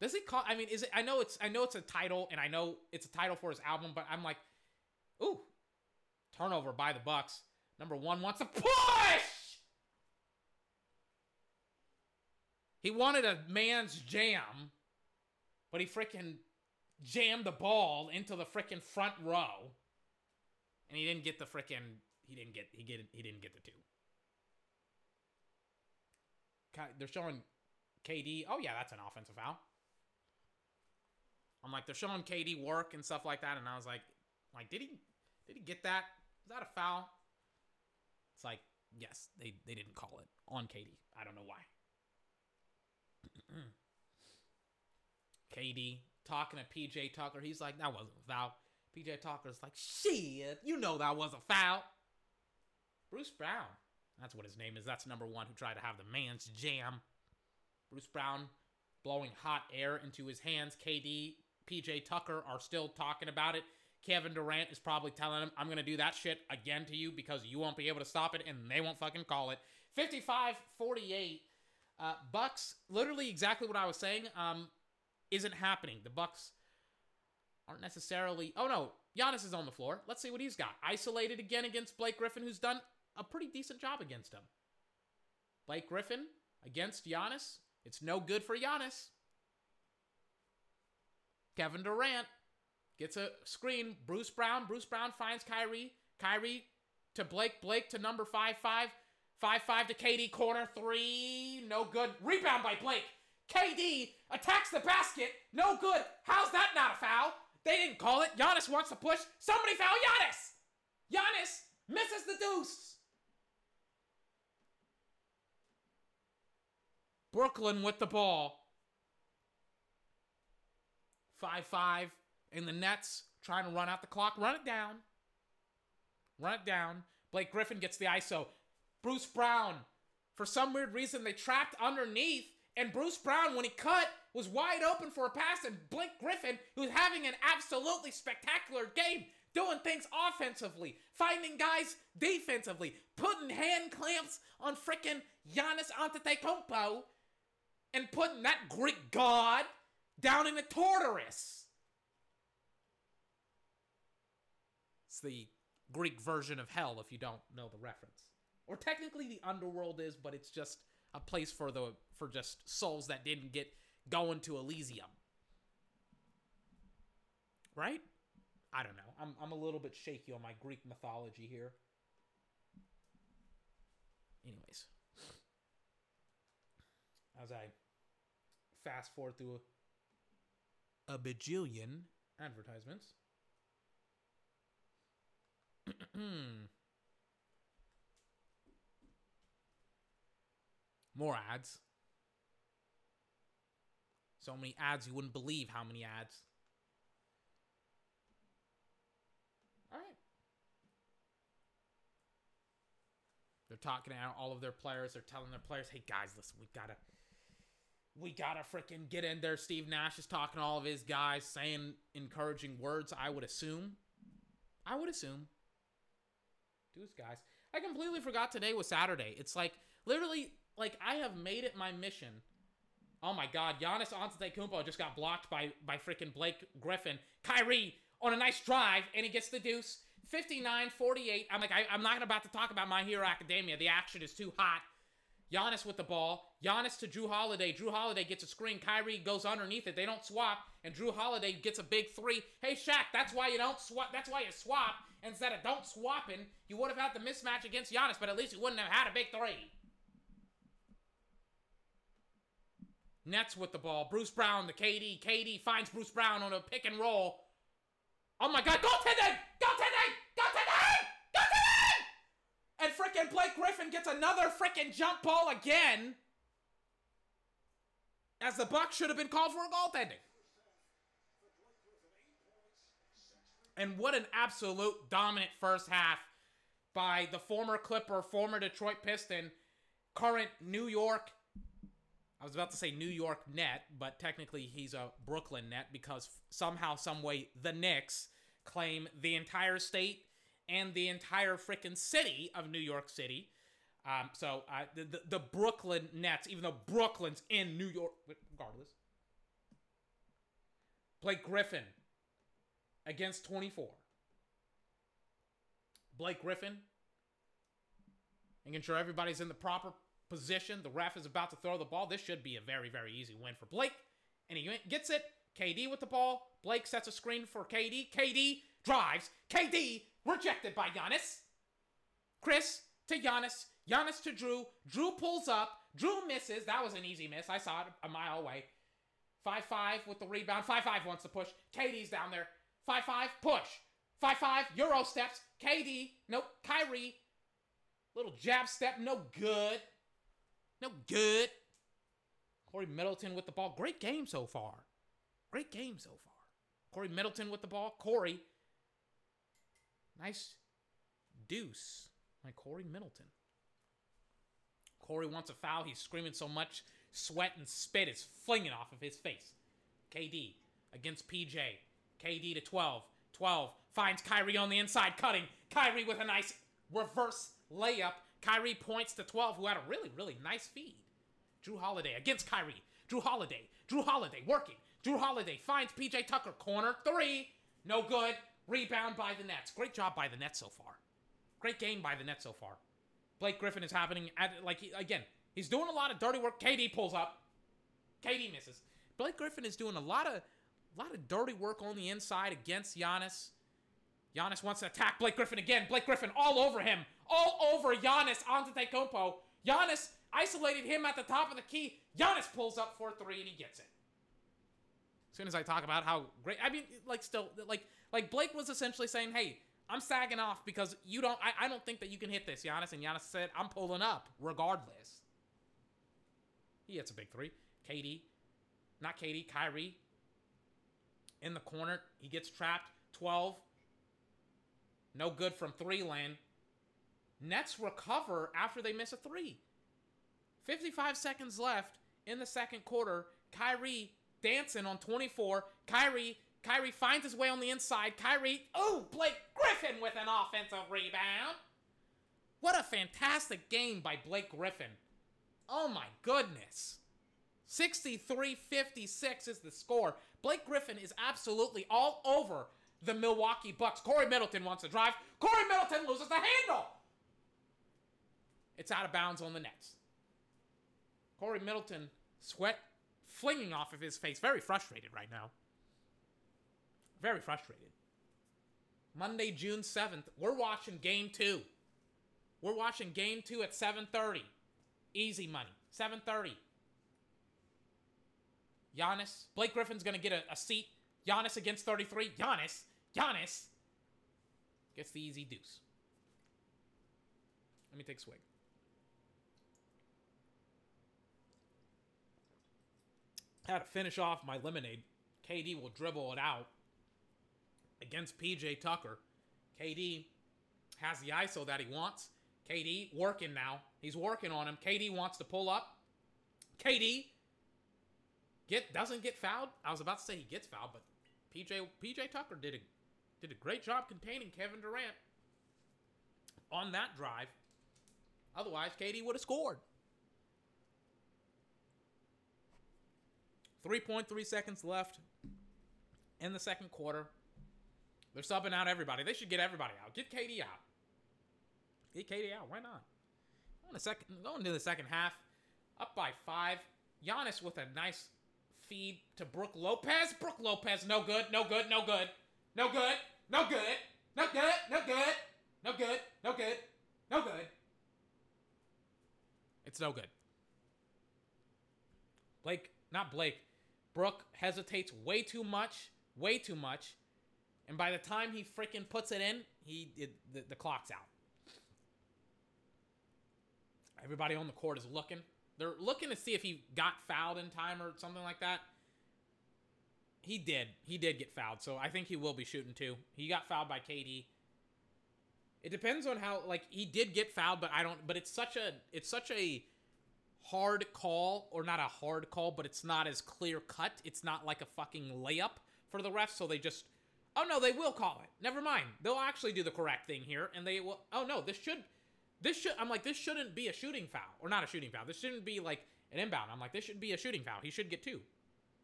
Does he call? I mean, is it? I know it's. I know it's a title, and I know it's a title for his album, but I'm like, ooh, turnover by the Bucks. Number one wants a push. He wanted a man's jam, but he freaking jammed the ball into the freaking front row, and he didn't get the freaking. He didn't get. He get. He didn't get the two. They're showing KD. Oh yeah, that's an offensive foul. I'm like, they're showing KD work and stuff like that, and I was like, like, did he, did he get that? Is that a foul? It's like, yes, they they didn't call it on KD. I don't know why. [CLEARS THROAT] KD talking to PJ Tucker. He's like, that wasn't a foul. PJ Tucker's like, shit, you know that was a foul. Bruce Brown. That's what his name is. That's number one who tried to have the man's jam. Bruce Brown blowing hot air into his hands. KD, PJ Tucker are still talking about it. Kevin Durant is probably telling him, I'm going to do that shit again to you because you won't be able to stop it and they won't fucking call it. 55 48. Uh, Bucks, literally exactly what I was saying, um, isn't happening. The Bucks aren't necessarily. Oh no, Giannis is on the floor. Let's see what he's got. Isolated again against Blake Griffin, who's done a pretty decent job against him. Blake Griffin against Giannis. It's no good for Giannis. Kevin Durant gets a screen. Bruce Brown. Bruce Brown finds Kyrie. Kyrie to Blake. Blake to number 5 5. 5 5 to KD. Corner three. No good. Rebound by Blake. KD attacks the basket. No good. How's that not a foul? They didn't call it. Giannis wants to push. Somebody foul Giannis. Giannis misses the deuce. Brooklyn with the ball. 5 5. And the Nets trying to run out the clock. Run it down. Run it down. Blake Griffin gets the ISO. Bruce Brown. For some weird reason, they trapped underneath. And Bruce Brown, when he cut, was wide open for a pass. And Blake Griffin, who's having an absolutely spectacular game, doing things offensively, finding guys defensively, putting hand clamps on frickin' Giannis Antetokounmpo, and putting that Greek god down in the Tartarus. The Greek version of hell if you don't know the reference. Or technically the underworld is, but it's just a place for the for just souls that didn't get going to Elysium. Right? I don't know. I'm I'm a little bit shaky on my Greek mythology here. Anyways, as I fast forward through a bajillion advertisements. [CLEARS THROAT] More ads. So many ads, you wouldn't believe how many ads. All right. They're talking to all of their players. They're telling their players, "Hey guys, listen, we gotta, we gotta freaking get in there." Steve Nash is talking to all of his guys, saying encouraging words. I would assume. I would assume. Deuce, guys. I completely forgot today was Saturday. It's like literally like I have made it my mission. Oh my God, Giannis Antetokounmpo just got blocked by by freaking Blake Griffin. Kyrie on a nice drive, and he gets the deuce. 59-48. I'm like, I, I'm not about to talk about My Hero Academia. The action is too hot. Giannis with the ball. Giannis to Jrue Holiday. Jrue Holiday gets a screen. Kyrie goes underneath it. They don't swap, and Jrue Holiday gets a big three. Hey Shaq, that's why you don't swap. That's why you swap instead of don't swapping. You would have had the mismatch against Giannis, but at least you wouldn't have had a big three. Nets with the ball. Bruce Brown the KD. KD finds Bruce Brown on a pick and roll. Oh my God! Go to the go to the go to the go to the and freaking Blake Griffin gets another freaking jump ball again. As the Bucks should have been called for a goaltending. And what an absolute dominant first half by the former Clipper, former Detroit Piston, current New York. I was about to say New York net, but technically he's a Brooklyn net because somehow, some way, the Knicks claim the entire state and the entire freaking city of New York City. Um, so uh, the, the, the Brooklyn Nets, even though Brooklyn's in New York, regardless. Blake Griffin against 24. Blake Griffin, making sure everybody's in the proper position. The ref is about to throw the ball. This should be a very, very easy win for Blake. And he gets it. KD with the ball. Blake sets a screen for KD. KD drives. KD rejected by Giannis. Khris to Giannis. Giannis to Jrue. Jrue pulls up. Jrue misses. That was an easy miss. I saw it a mile away. 5 5 with the rebound. 5 5 wants to push. KD's down there. 5 5, push. 5 5, Euro steps. KD, nope. Kyrie, little jab step, no good. No good. Corey Middleton with the ball. Great game so far. Great game so far. Corey Middleton with the ball. Corey. Nice deuce by Corey Middleton. Corey wants a foul. He's screaming so much. Sweat and spit is flinging off of his face. KD against PJ. KD to 12. 12 finds Kyrie on the inside, cutting. Kyrie with a nice reverse layup. Kyrie points to 12, who had a really, really nice feed. Jrue Holiday against Kyrie. Jrue Holiday. Jrue Holiday working. Jrue Holiday finds PJ Tucker. Corner three. No good. Rebound by the Nets. Great job by the Nets so far. Great game by the Nets so far. Blake Griffin is happening at like again. He's doing a lot of dirty work. KD pulls up. KD misses. Blake Griffin is doing a lot of a lot of dirty work on the inside against Giannis. Giannis wants to attack Blake Griffin again. Blake Griffin all over him. All over Giannis Antetokounmpo. Giannis isolated him at the top of the key. Giannis pulls up for three and he gets it. As soon as I talk about how great, I mean, like, still, like, like Blake was essentially saying, "Hey, I'm sagging off because you don't. I, I don't think that you can hit this, Giannis." And Giannis said, "I'm pulling up regardless." He hits a big three. KD, not KD, Kyrie in the corner. He gets trapped. 12. No good from three land. Nets recover after they miss a three. 55 seconds left in the second quarter. Kyrie dancing on 24. Kyrie, Kyrie finds his way on the inside. Kyrie, oh, Blake Griffin with an offensive rebound. What a fantastic game by Blake Griffin. Oh my goodness. 63 56 is the score. Blake Griffin is absolutely all over the Milwaukee Bucks. Corey Middleton wants to drive. Corey Middleton loses the handle. It's out of bounds on the Nets. Corey Middleton, sweat flinging off of his face. Very frustrated right now. Very frustrated. Monday, June 7th, we're watching game two. We're watching game two at 7.30. Easy money. 7.30. Giannis. Blake Griffin's going to get a, a, seat. Giannis against 33. Giannis. Giannis gets the easy deuce. Let me take a swig. How to finish off my lemonade. KD will dribble it out against PJ Tucker. KD has the ISO that he wants. KD working now. He's working on him. KD wants to pull up. KD get doesn't get fouled. I was about to say he gets fouled, but PJ PJ Tucker did a did a great job containing Kevin Durant. on that drive. Otherwise, KD would have scored. 3.3 seconds left in the second quarter. They're subbing out everybody. They should get everybody out. Get KD out. Get KD out. Why not? Going to second, going into the second half, up by five. Giannis with a nice feed to Brook Lopez. Brook Lopez, no good, no good, no good, no good, no good, no good, no good, no good, no good, no good. It's no good. Blake, not Blake. Brook hesitates way too much, way too much, and by the time he freaking puts it in, he it, the, the clock's out. Everybody on the court is looking. They're looking to see if he got fouled in time or something like that. He did. He did get fouled, so I think he will be shooting too. He got fouled by KD. It depends on how like he did get fouled, but I don't but it's such a it's such a hard call or not a hard call, but it's not as clear cut. It's not like a fucking layup for the refs, so they just Oh no, they will call it. Never mind. They'll actually do the correct thing here and they will Oh no, this should this should I'm like this shouldn't be a shooting foul or not a shooting foul. This shouldn't be like an inbound. I'm like this should be a shooting foul. He should get two.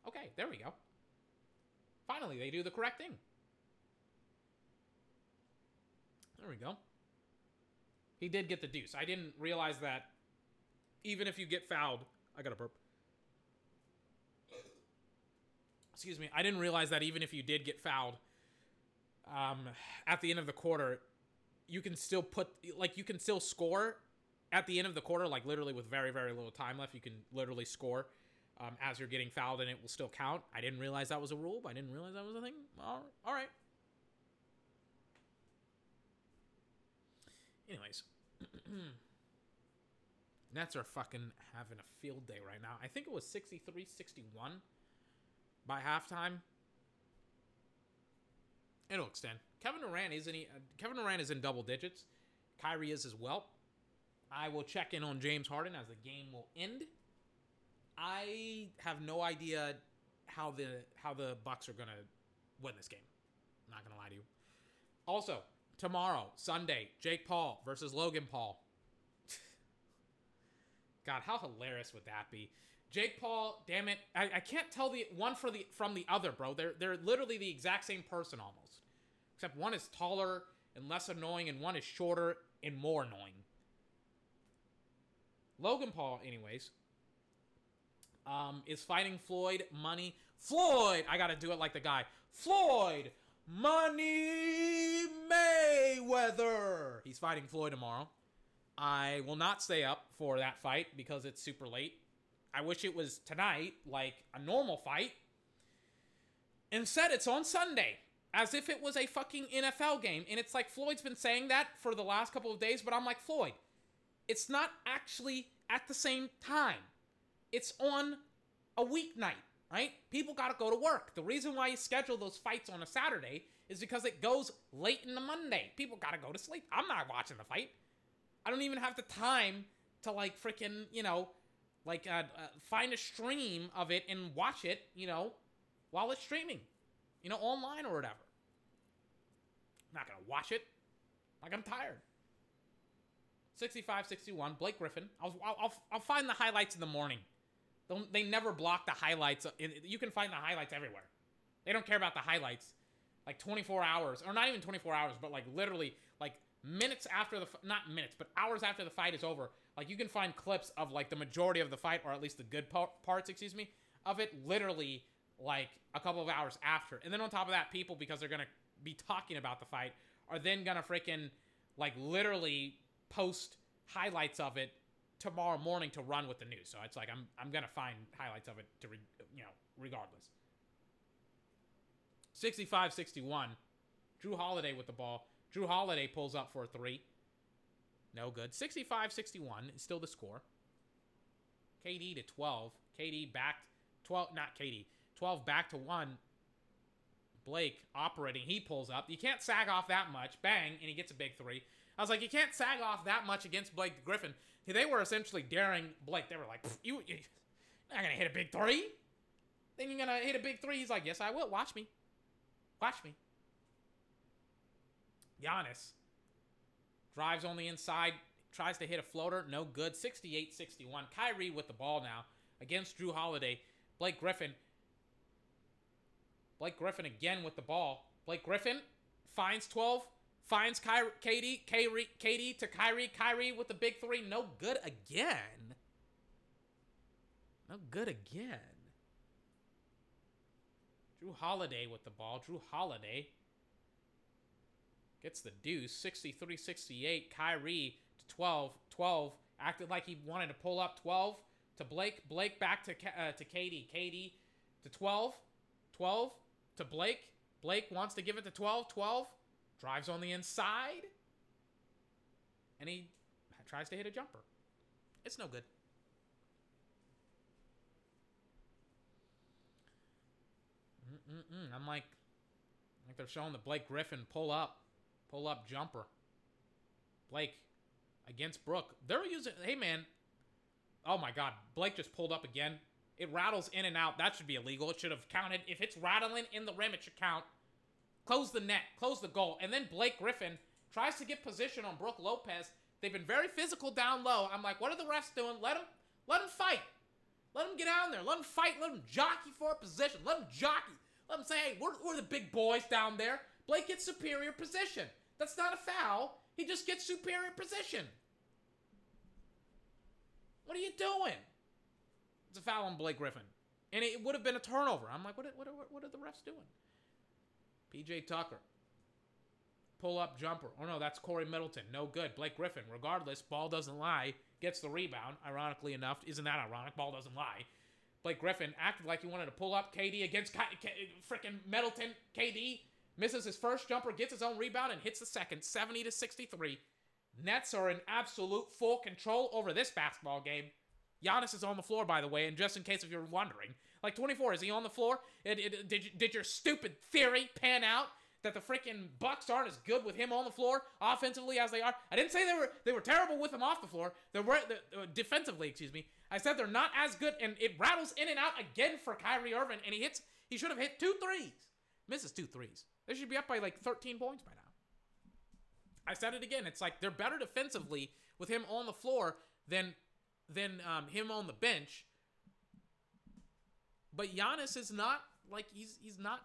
Okay, there we go. Finally, they do the correct thing. There we go. He did get the deuce. I didn't realize that even if you get fouled, I got a burp. Excuse me. I didn't realize that even if you did get fouled um, at the end of the quarter, you can still put like you can still score at the end of the quarter, like literally with very very little time left. You can literally score um, as you're getting fouled, and it will still count. I didn't realize that was a rule. I didn't realize that was a thing. All, right. Anyways, [CLEARS THROAT] Nets are fucking having a field day right now. I think it was 63 61 by halftime. It'll extend. Kevin Durant isn't he? Uh, Kevin Durant is in double digits. Kyrie is as well. I will check in on James Harden as the game will end. I have no idea how the how the Bucks are gonna win this game. I'm not gonna lie to you. Also, tomorrow, Sunday, Jake Paul versus Logan Paul. [LAUGHS] God, how hilarious would that be? Jake Paul, damn it, I, I can't tell the one for the from the other, bro. They're they're literally the exact same person almost, except one is taller and less annoying, and one is shorter and more annoying. Logan Paul, anyways, um, is fighting Floyd Money. Floyd, I gotta do it like the guy. Floyd Money Mayweather. He's fighting Floyd tomorrow. I will not stay up for that fight because it's super late. I wish it was tonight, like a normal fight. Instead, it's on Sunday, as if it was a fucking NFL game. And it's like Floyd's been saying that for the last couple of days, but I'm like, Floyd, it's not actually at the same time. It's on a weeknight, right? People got to go to work. The reason why you schedule those fights on a Saturday is because it goes late in the Monday. People got to go to sleep. I'm not watching the fight. I don't even have the time to like freaking, you know, like uh, uh, find a stream of it and watch it, you know, while it's streaming, you know, online or whatever. I'm not going to watch it. Like I'm tired. 65 61 blake griffin. I'll, I'll, I'll find the highlights in the morning. Don't, they never block the highlights you can find the highlights everywhere. They don't care about the highlights. Like 24 hours or not even 24 hours but like literally like minutes after the not minutes but hours after the fight is over like you can find clips of like the majority of the fight or at least the good parts excuse me of it literally like a couple of hours after. And then on top of that people because they're gonna be talking about the fight are then gonna freaking like literally post highlights of it tomorrow morning to run with the news. So it's like I'm I'm gonna find highlights of it to re, you know regardless. 65-61. Jrue Holiday with the ball. Jrue Holiday pulls up for a three. No good. 65-61 is still the score. KD to 12. KD back 12 not KD. 12 back to 1. Blake operating. He pulls up. You can't sag off that much. Bang and he gets a big 3. I was like, you can't sag off that much against Blake Griffin. They were essentially daring Blake. They were like, you, you're not gonna hit a big three. Then you're gonna hit a big three. He's like, yes, I will. Watch me. Watch me. Giannis. Drives on the inside, tries to hit a floater, no good. 68 61. Kyrie with the ball now against Jrue Holiday. Blake Griffin. Blake Griffin again with the ball. Blake Griffin finds 12, finds Kyrie, KD, Kyrie, KD to Kyrie, Kyrie with the big three, no good again. No good again. Jrue Holiday with the ball. Jrue Holiday gets the deuce. 63 68. Kyrie to 12. 12. Acted like he wanted to pull up 12 to Blake. Blake back to, uh, to KD. KD to 12. 12 to Blake. Blake wants to give it to 12. 12. Drives on the inside. And he tries to hit a jumper. It's no good. Mm-mm-mm. I'm like, like they're showing the Blake Griffin pull up, pull up jumper. Blake against Brook. They're using. Hey man. Oh my God. Blake just pulled up again. It rattles in and out. That should be illegal. It should have counted. If it's rattling in the rim, it should count. Close the net. Close the goal. And then Blake Griffin tries to get position on Brook Lopez. They've been very physical down low. I'm like, what are the refs doing? Let them, let them fight. Let them get down there. Let them fight. Let them jockey for a position. Let them jockey. Let them say, hey, we're, we're the big boys down there. Blake gets superior position. That's not a foul. He just gets superior position. What are you doing? It's a foul on Blake Griffin. And it would have been a turnover. I'm like, what, what, what are the refs doing? PJ Tucker. Pull up jumper. Oh no, that's Khris Middleton. No good. Blake Griffin. Regardless, ball doesn't lie. Gets the rebound. Ironically enough, isn't that ironic? Ball doesn't lie. Blake Griffin acted like he wanted to pull up KD against K- K- freaking Middleton. KD misses his first jumper, gets his own rebound, and hits the second. 70 to 63. Nets are in absolute full control over this basketball game. Giannis is on the floor, by the way, and just in case if you're wondering, like 24, is he on the floor? It, it, did, you, did your stupid theory pan out that the freaking Bucks aren't as good with him on the floor offensively as they are? I didn't say they were they were terrible with him off the floor. They were uh, defensively, excuse me. I said they're not as good, and it rattles in and out again for Kyrie Irving, and he hits. He should have hit two threes, misses two threes. They should be up by like 13 points by now. I said it again. It's like they're better defensively with him on the floor than than um, him on the bench. But Giannis is not like he's he's not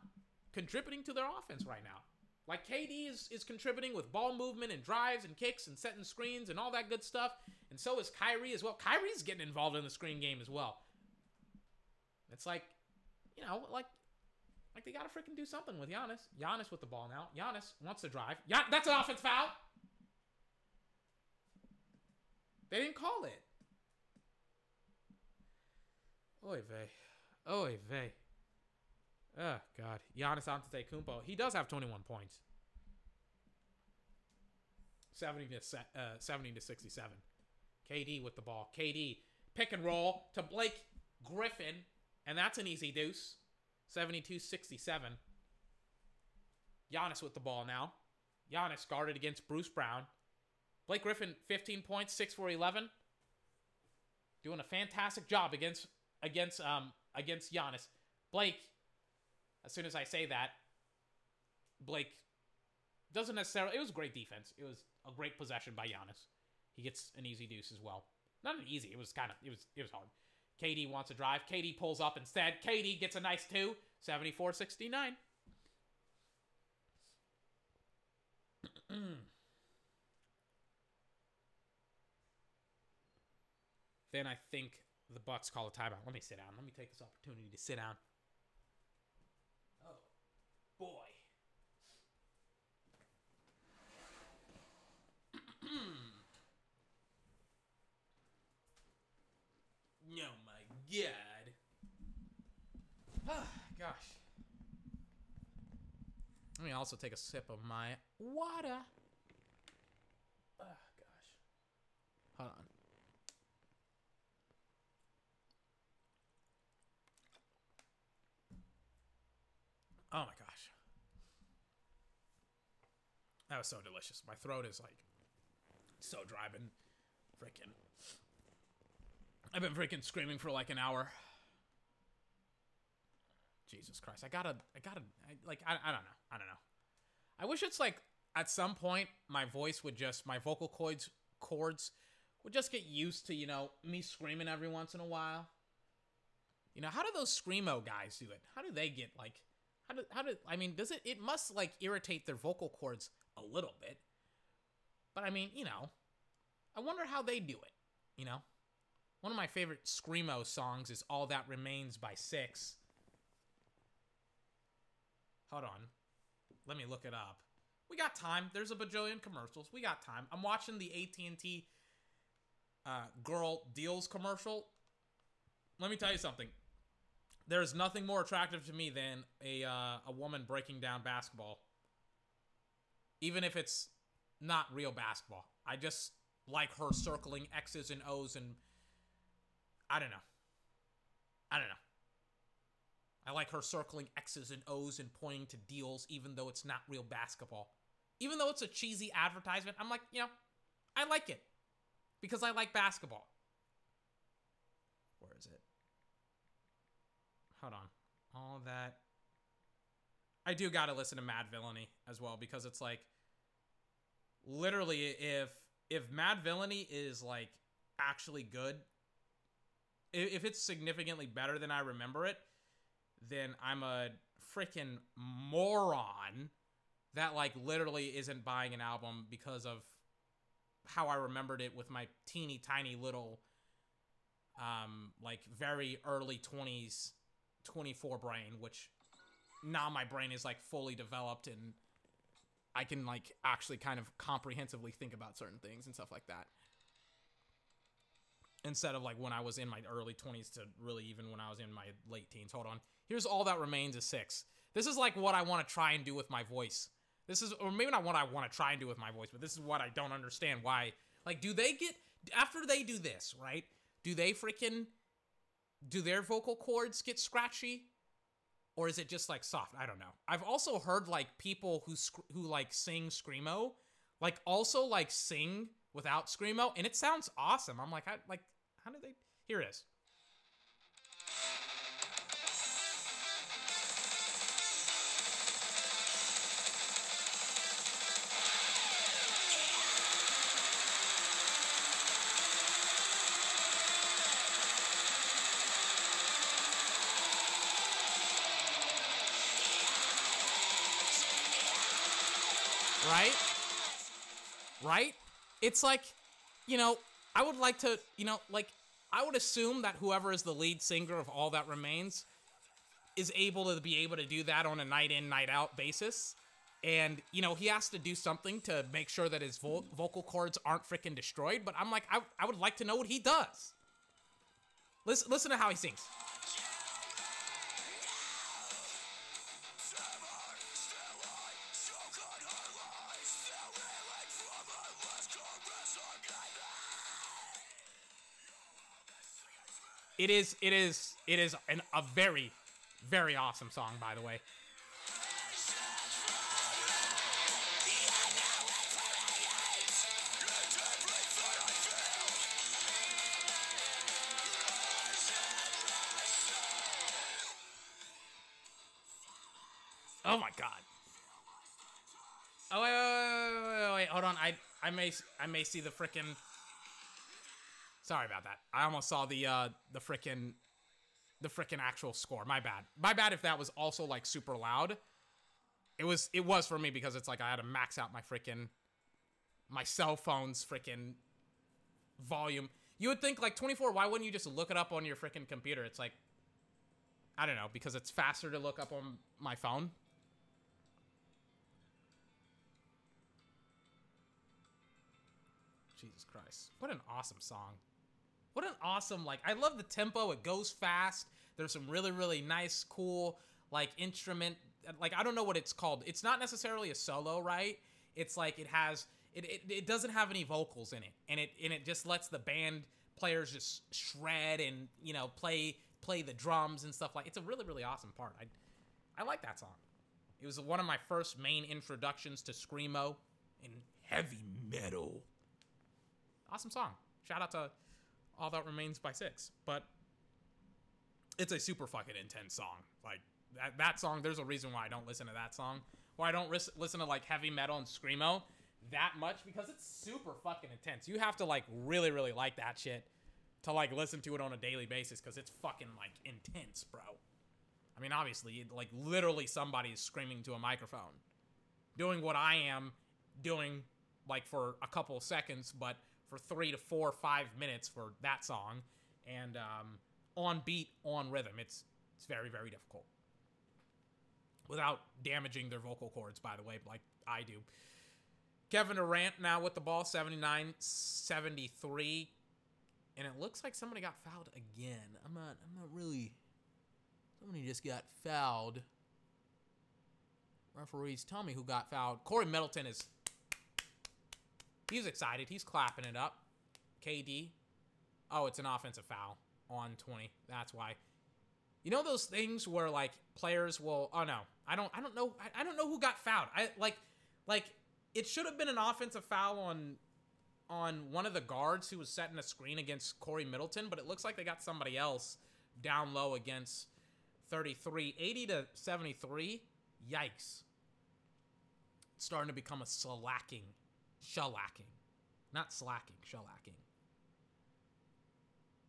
contributing to their offense right now. Like KD is, is contributing with ball movement and drives and kicks and setting screens and all that good stuff. And so is Kyrie as well. Kyrie's getting involved in the screen game as well. It's like, you know, like like they gotta freaking do something with Giannis. Giannis with the ball now. Giannis wants to drive. Yeah, that's an offense foul. They didn't call it. Oy vey. Oy vey. Oh, God. Giannis Antetokounmpo. He does have 21 points. 70 to, uh, 70 to 67. KD with the ball. KD pick and roll to Blake Griffin. And that's an easy deuce. 72 67. Giannis with the ball now. Giannis guarded against Bruce Brown. Blake Griffin, 15 points, 6 for 11. Doing a fantastic job against against um against Giannis. Blake, as soon as I say that, Blake doesn't necessarily. It was great defense. It was a great possession by Giannis. He gets an easy deuce as well. Not an easy. It was kind of. It was. It was hard. KD wants to drive. KD pulls up instead. KD gets a nice two. 74 69. [CLEARS THROAT] then I think the Bucks call a timeout. Let me sit down. Let me take this opportunity to sit down. Oh, boy. [CLEARS THROAT] oh my god. Oh, gosh. Let me also take a sip of my water. Oh, gosh. Hold on. Oh my gosh. That was so delicious. My throat is like so been freaking. I've been freaking screaming for like an hour. Jesus Christ. I gotta, I gotta, I, like, I, I don't know. I don't know. I wish it's like at some point my voice would just my vocal cords chords would just get used to you know me screaming every once in a while. You know how do those screamo guys do it? How do they get like how do how I mean does it it must like irritate their vocal cords a little bit. But I mean, you know, I wonder how they do it, you know? One of my favorite screamo songs is All That Remains by 6. Hold on. Let me look it up. We got time. There's a bajillion commercials. We got time. I'm watching the AT&T uh, girl deals commercial. Let me tell you something. There's nothing more attractive to me than a uh, a woman breaking down basketball. Even if it's not real basketball. I just like her circling X's and O's and I don't know. I don't know. I like her circling X's and O's and pointing to deals, even though it's not real basketball. Even though it's a cheesy advertisement, I'm like, you know, I like it because I like basketball. Where is it? Hold on. All that. I do got to listen to Madvillainy as well because it's like, literally, if if Madvillainy is like actually good, if it's significantly better than I remember it, then I'm a freaking moron that like literally isn't buying an album because of how I remembered it with my teeny tiny little um like very early 20s 24 brain which now my brain is like fully developed and I can like actually kind of comprehensively think about certain things and stuff like that instead of like when I was in my early 20s to really even when I was in my late teens. Hold on. Here's all that remains is 6. This is like what I want to try and do with my voice. This is or maybe not what I want to try and do with my voice, but this is what I don't understand why like do they get after they do this, right? Do they freaking do their vocal cords get scratchy? Or is it just like soft? I don't know. I've also heard like people who sc- who like sing screamo, like also like sing without screamo, and it sounds awesome. I'm like, I like how do they? Here it is. Right? It's like, you know, I would like to, you know, like, I would assume that whoever is the lead singer of All That Remains is able to be able to do that on a night in, night out basis. And, you know, he has to do something to make sure that his vo- vocal cords aren't freaking destroyed. But I'm like, I, I would like to know what he does. Listen, listen to how he sings. It is, it is, it is an, a very, very awesome song, by the way. Oh my god. Oh wait, wait, wait, wait, wait, hold on. I I may I may see the frickin' Sorry about that. I almost saw the uh the frickin' the frickin' actual score. My bad. My bad if that was also like super loud. It was it was for me because it's like I had to max out my frickin' my cell phone's frickin' volume. You would think like 24, why wouldn't you just look it up on your frickin' computer? It's like I don't know, because it's faster to look up on my phone. Jesus Christ. What an awesome song. What an awesome like I love the tempo. It goes fast. There's some really really nice cool like instrument like I don't know what it's called. It's not necessarily a solo, right? It's like it has it, it, it doesn't have any vocals in it. And it and it just lets the band players just shred and, you know, play play the drums and stuff like. It's a really really awesome part. I I like that song. It was one of my first main introductions to screamo and heavy metal. Awesome song. Shout out to All That Remains by Six. But it's a super fucking intense song. Like that, that song, there's a reason why I don't listen to that song. Why I don't ris- listen to like heavy metal and screamo that much because it's super fucking intense. You have to like really, really like that shit to like listen to it on a daily basis because it's fucking like intense, bro. I mean, obviously, like literally somebody is screaming to a microphone, doing what I am doing, like for a couple of seconds, but for three to four, five minutes for that song, and um, on beat, on rhythm. It's it's very, very difficult without damaging their vocal cords, by the way, like I do. Kevin Durant now with the ball, 79 73. And it looks like somebody got fouled again. I'm not I'm not really somebody just got fouled. Referees tell me who got fouled. Khris Middleton is he's excited. He's clapping it up. KD. Oh, it's an offensive foul on 20. That's why. You know those things where like players will oh no, I don't I don't know I, I don't know who got fouled. I like like it should have been an offensive foul on on one of the guards who was setting a screen against Khris Middleton, but it looks like they got somebody else down low against 33. 80 to 73. Yikes. It's starting to become a slacking, shellacking. Not slacking, shellacking.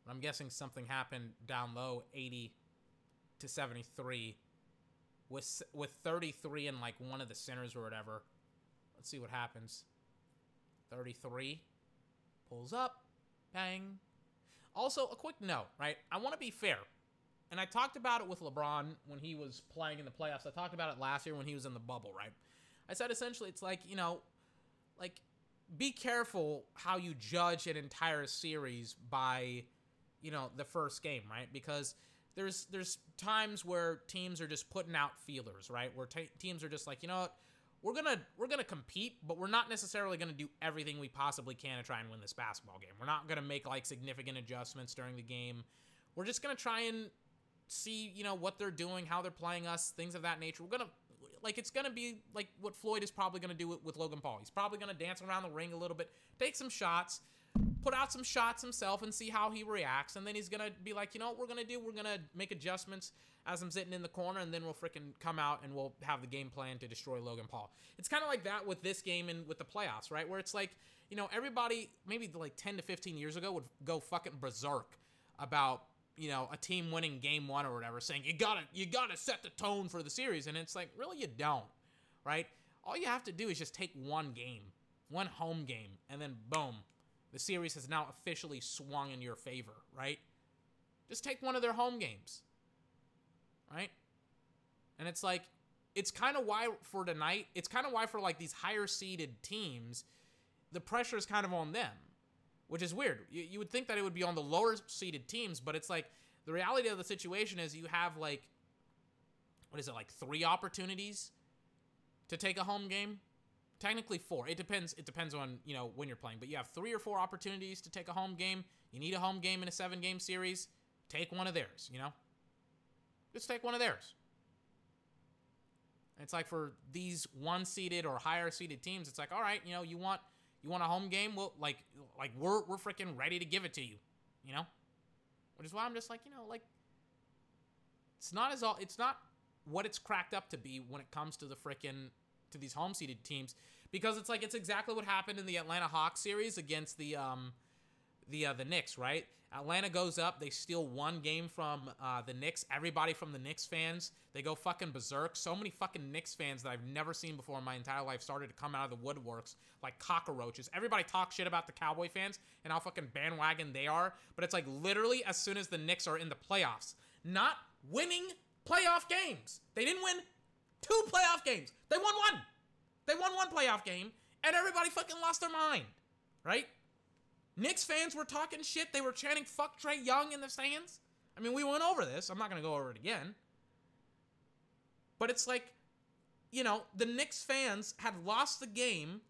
I'm guessing something happened down low, 80 to 73, with with 33 in like one of the centers or whatever. Let's see what happens. 33 pulls up, bang. Also, a quick note, right? I want to be fair. And I talked about it with LeBron when he was playing in the playoffs. I talked about it last year when he was in the bubble, right? I said essentially it's like, you know, like be careful how you judge an entire series by, you know, the first game, right? Because there's there's times where teams are just putting out feelers, right? Where teams are just like, you know what? we're gonna we're gonna compete, but we're not necessarily gonna do everything we possibly can to try and win this basketball game. We're not gonna make like significant adjustments during the game. We're just gonna try and see, you know, what they're doing, how they're playing us, things of that nature. We're gonna like it's gonna be like what Floyd is probably gonna do with, with Logan Paul. He's probably gonna dance around the ring a little bit, take some shots, put out some shots himself, and see how he reacts. And then he's gonna be like, you know what we're gonna do? We're gonna make adjustments as I'm sitting in the corner, and then we'll freaking come out and we'll have the game plan to destroy Logan Paul. It's kind of like that with this game and with the playoffs, right? Where it's like, you know, everybody maybe like 10 to 15 years ago would go fucking berserk about you know a team winning game one or whatever saying you gotta you gotta set the tone for the series and it's like really you don't right? All you have to do is just take one game one home game and then boom the series has now officially swung in your favor right? Just take one of their home games right? And it's like, it's kind of why for tonight, it's kind of why for like these higher seeded teams, the pressure is kind of on them, which is weird. You, you would think that it would be on the lower seeded teams, but it's like the reality of the situation is you have like, what is it, like three opportunities to take a home game? Technically four. It depends. It depends on you know when you're playing, but you have three or four opportunities to take a home game. You need a home game in a seven game series. Take one of theirs. You know, just take one of theirs. It's like for these one seeded or higher seeded teams, it's like, all right, you know, you want you want a home game? Well, like like we're we're freaking ready to give it to you, you know? Which is why I'm just like, you know, like it's not as all it's not what it's cracked up to be when it comes to the freaking to these home seeded teams because it's like it's exactly what happened in the Atlanta Hawks series against the um the uh, the Knicks, right? Atlanta goes up. They steal one game from uh, the Knicks. Everybody from the Knicks fans, they go fucking berserk. So many fucking Knicks fans that I've never seen before in my entire life started to come out of the woodworks like cockroaches. Everybody talks shit about the Cowboy fans and how fucking bandwagon they are. But it's like literally as soon as the Knicks are in the playoffs, not winning playoff games. They didn't win two playoff games. They won one. They won one playoff game, and everybody fucking lost their mind, right? Knicks fans were talking shit. They were chanting "fuck Trae Young" in the stands. I mean, we went over this. I'm not gonna go over it again. But it's like, you know, the Knicks fans had lost the game,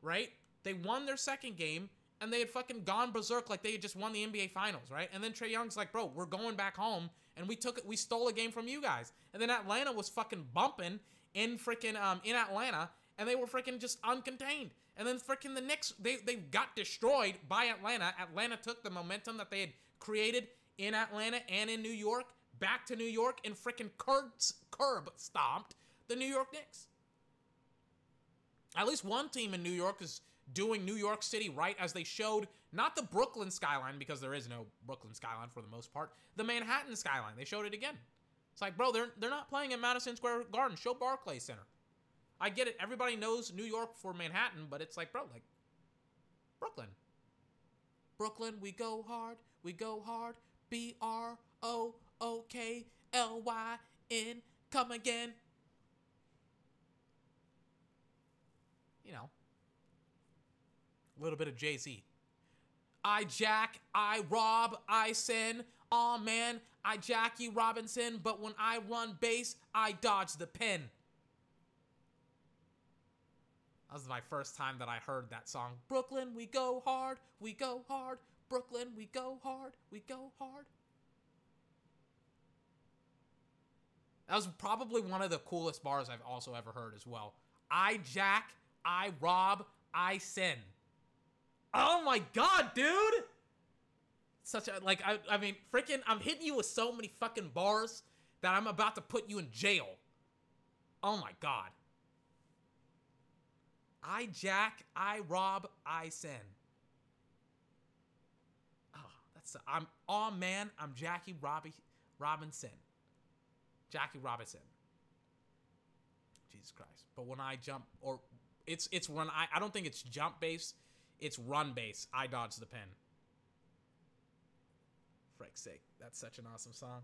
right? They won their second game, and they had fucking gone berserk like they had just won the NBA Finals, right? And then Trae Young's like, bro, we're going back home, and we took it, we stole a game from you guys. And then Atlanta was fucking bumping in freaking um in Atlanta, and they were freaking just uncontained. And then freaking the Knicks, they, they got destroyed by Atlanta. Atlanta took the momentum that they had created in Atlanta and in New York back to New York and freaking curb, curb stomped the New York Knicks. At least one team in New York is doing New York City right as they showed not the Brooklyn skyline because there is no Brooklyn skyline for the most part, the Manhattan skyline. They showed it again. It's like, bro, they're they're not playing at Madison Square Garden. Show Barclays Center. I get it. Everybody knows New York for Manhattan, but it's like, bro, like Brooklyn. Brooklyn, we go hard. We go hard. B R O O K L Y N. Come again. You know, a little bit of Jay Z. I jack, I rob, I sin. Aw man, I Jackie Robinson, but when I run base, I dodge the pin. That was my first time that I heard that song. Brooklyn, we go hard, we go hard. Brooklyn, we go hard, we go hard. That was probably one of the coolest bars I've also ever heard as well. I jack, I rob, I sin. Oh my god, dude! Such a like I I mean freaking I'm hitting you with so many fucking bars that I'm about to put you in jail. Oh my god. I jack, I rob, I sin. Oh, ah, that's I'm oh man, I'm Jackie Robbie Robinson. Jackie Robinson. Jesus Christ. But when I jump or it's it's run I, I don't think it's jump base, it's run base. I dodge the pin. Frick's sake. That's such an awesome song.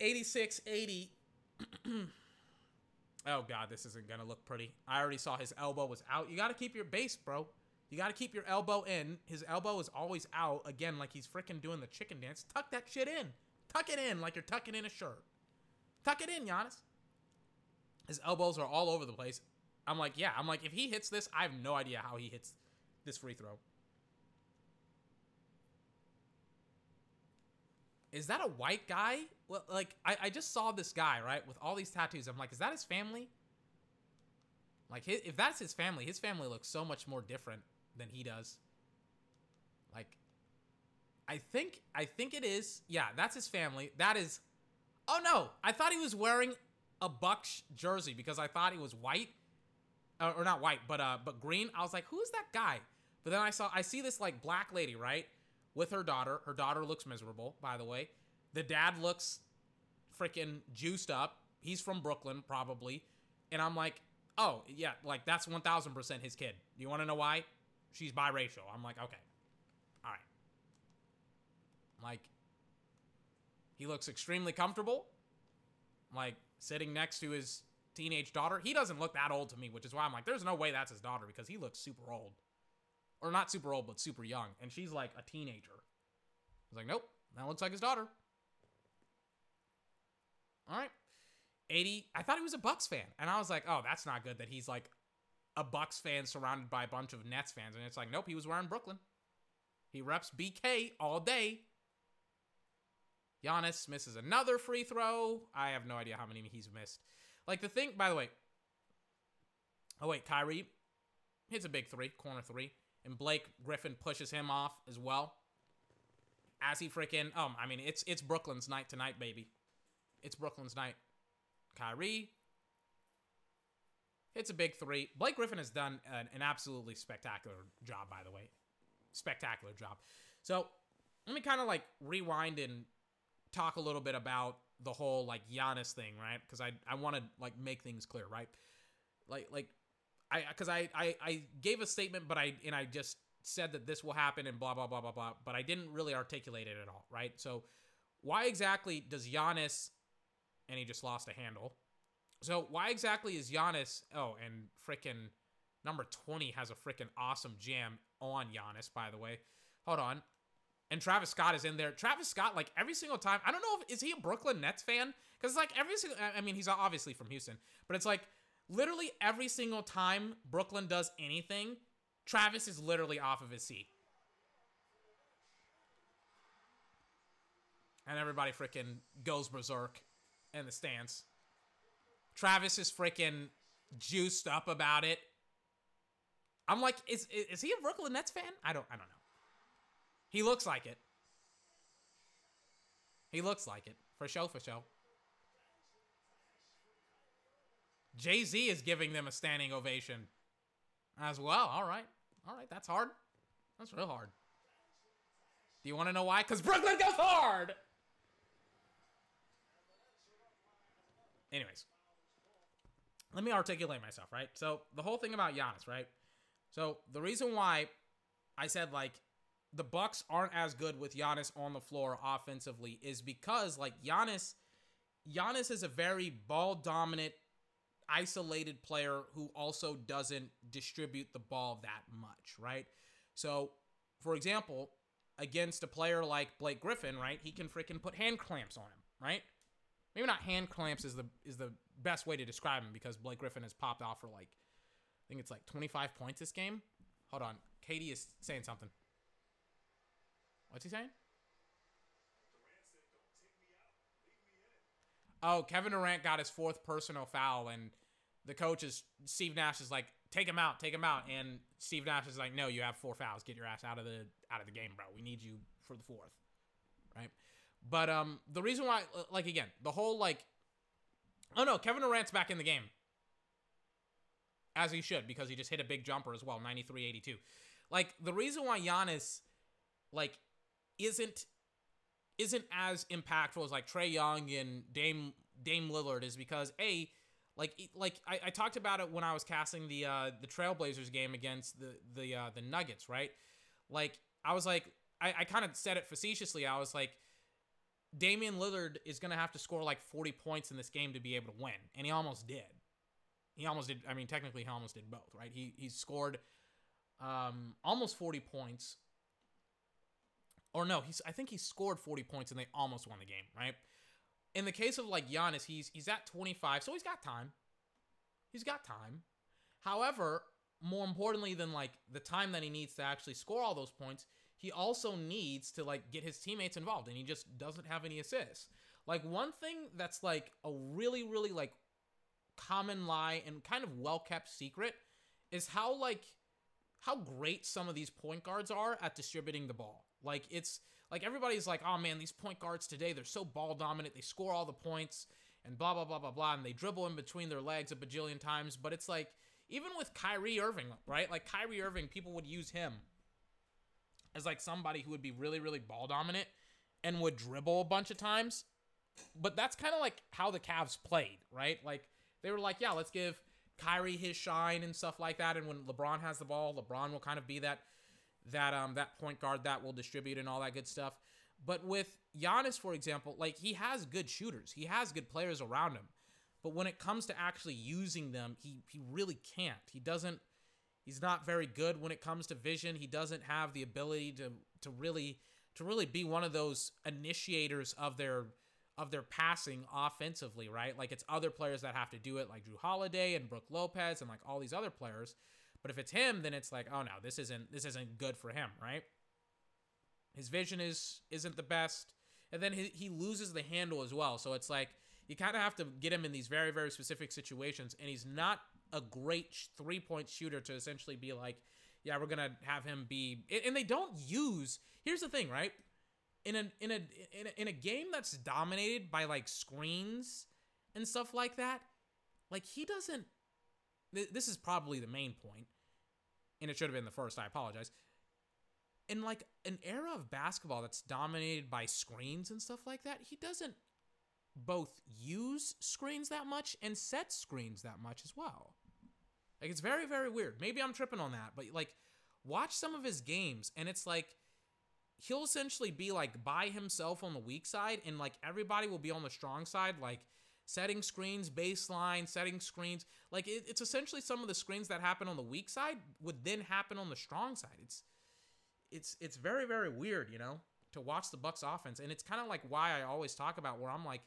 8680 [CLEARS THROAT] Oh god, this isn't gonna look pretty. I already saw his elbow was out. You gotta keep your base, bro. You gotta keep your elbow in. His elbow is always out. Again, like he's freaking doing the chicken dance. Tuck that shit in. Tuck it in like you're tucking in a shirt. Tuck it in, Giannis. His elbows are all over the place. I'm like, yeah. I'm like, if he hits this, I have no idea how he hits this free throw. Is that a white guy? Well, like, I, I just saw this guy, right, with all these tattoos. I'm like, is that his family? Like, his, if that's his family, his family looks so much more different than he does. Like, I think, I think it is. Yeah, that's his family. That is. Oh no, I thought he was wearing a Bucks jersey because I thought he was white, uh, or not white, but uh, but green. I was like, who is that guy? But then I saw, I see this like black lady, right? with her daughter. Her daughter looks miserable, by the way. The dad looks freaking juiced up. He's from Brooklyn, probably. And I'm like, oh, yeah, like that's 1000% his kid. You want to know why? She's biracial. I'm like, okay. All right. Like, he looks extremely comfortable. Like, sitting next to his teenage daughter. He doesn't look that old to me, which is why I'm like, there's no way that's his daughter because he looks super old or not super old, but super young, and she's like a teenager. I was like, nope, that looks like his daughter. All right, eighty. I thought he was a Bucks fan, and I was like, oh, that's not good that he's like a Bucks fan surrounded by a bunch of Nets fans, and it's like, nope, he was wearing Brooklyn. He reps BK all day. Giannis misses another free throw. I have no idea how many he's missed. Like the thing, by the way. Oh wait, Kyrie hits a big three, corner three and Blake Griffin pushes him off as well. As he freaking, um, I mean, it's it's Brooklyn's night tonight, baby. It's Brooklyn's night. Kyrie hits a big three. Blake Griffin has done an, an absolutely spectacular job, by the way. Spectacular job. So let me kind of like rewind and talk a little bit about the whole like Giannis thing, right? Because I I want to like make things clear, right? Like like I because I, I I gave a statement, but I and I just said that this will happen and blah blah blah blah blah, but I didn't really articulate it at all, right? So why exactly does Giannis and he just lost a handle? So why exactly is Giannis? Oh, and freaking number twenty has a freaking awesome jam on Giannis, by the way. Hold on. And Travis Scott is in there. Travis Scott, like every single time, I don't know if is he a Brooklyn Nets fan? Because it's like every single, I mean, he's obviously from Houston, but it's like literally every single time Brooklyn does anything, Travis is literally off of his seat. And everybody freaking goes berserk in the stands. Travis is freaking juiced up about it. I'm like, is is he a Brooklyn Nets fan? I don't I don't know. He looks like it. He looks like it. For show, for show. Jay Z is giving them a standing ovation as well. All right. All right. That's hard. That's real hard. Do you want to know why? Because Brooklyn goes hard. Anyways, let me articulate myself, right? So, the whole thing about Giannis, right? So, the reason why I said, like, the Bucks aren't as good with Giannis on the floor offensively is because, like, Giannis. Giannis is a very ball dominant, isolated player who also doesn't distribute the ball that much, right? So, for example, against a player like Blake Griffin, right? He can freaking put hand clamps on him, right? Maybe not hand clamps is the is the best way to describe him because Blake Griffin has popped off for like I think it's like 25 points this game. Hold on. KD is saying something. What's he saying? Oh, Kevin Durant got his fourth personal foul, and the coach is Steve Nash is like, take him out, take him out, and Steve Nash is like, no, you have four fouls, get your ass out of the out of the game, bro. We need you for the fourth, right? But um, the reason why, like again, the whole like, oh no, Kevin Durant's back in the game, as he should because he just hit a big jumper as well, 93-82. Like the reason why Giannis, like, isn't isn't as impactful as like Trae Young and Dame Dame Lillard is because a like like I, I talked about it when I was casting the uh the Trailblazers game against the the uh the Nuggets, right? Like I was like I, I kind of said it facetiously. I was like Damian Lillard is gonna have to score like 40 points in this game to be able to win. And he almost did. He almost did I mean technically he almost did both, right? He he scored um almost 40 points or no, he's I think he scored 40 points and they almost won the game, right? In the case of like Giannis, he's he's at 25, so he's got time. He's got time. However, more importantly than like the time that he needs to actually score all those points, he also needs to like get his teammates involved and he just doesn't have any assists. Like one thing that's like a really really like common lie and kind of well-kept secret is how like how great some of these point guards are at distributing the ball. Like it's like everybody's like, oh man, these point guards today, they're so ball dominant, they score all the points and blah blah blah blah blah, and they dribble in between their legs a bajillion times. But it's like even with Kyrie Irving, right? Like Kyrie Irving, people would use him as like somebody who would be really, really ball dominant and would dribble a bunch of times. But that's kind of like how the Cavs played, right? Like they were like, yeah, let's give Kyrie his shine and stuff like that. And when LeBron has the ball, LeBron will kind of be that that um that point guard that will distribute and all that good stuff. But with Giannis, for example, like he has good shooters, he has good players around him. But when it comes to actually using them, he he really can't. He doesn't. He's not very good when it comes to vision. He doesn't have the ability to to really to really be one of those initiators of their of their passing offensively, right? Like it's other players that have to do it, like Jrue Holiday and Brook Lopez and like all these other players. But if it's him, then it's like, oh no, this isn't this isn't good for him, right? His vision is isn't the best, and then he, he loses the handle as well. So it's like you kind of have to get him in these very very specific situations, and he's not a great three point shooter to essentially be like, yeah, we're gonna have him be. And they don't use. Here's the thing, right? In a in a in a, in a game that's dominated by like screens and stuff like that, like he doesn't this is probably the main point, and it should have been the first. I apologize. In like an era of basketball that's dominated by screens and stuff like that, he doesn't both use screens that much and set screens that much as well. Like it's very very weird. Maybe I'm tripping on that, but like watch some of his games and it's like he'll essentially be like by himself on the weak side and like everybody will be on the strong side like setting screens, baseline, setting screens. Like it, it's essentially some of the screens that happen on the weak side would then happen on the strong side. It's it's it's very very weird, you know, to watch the Bucks offense, and it's kind of like why I always talk about where I'm like,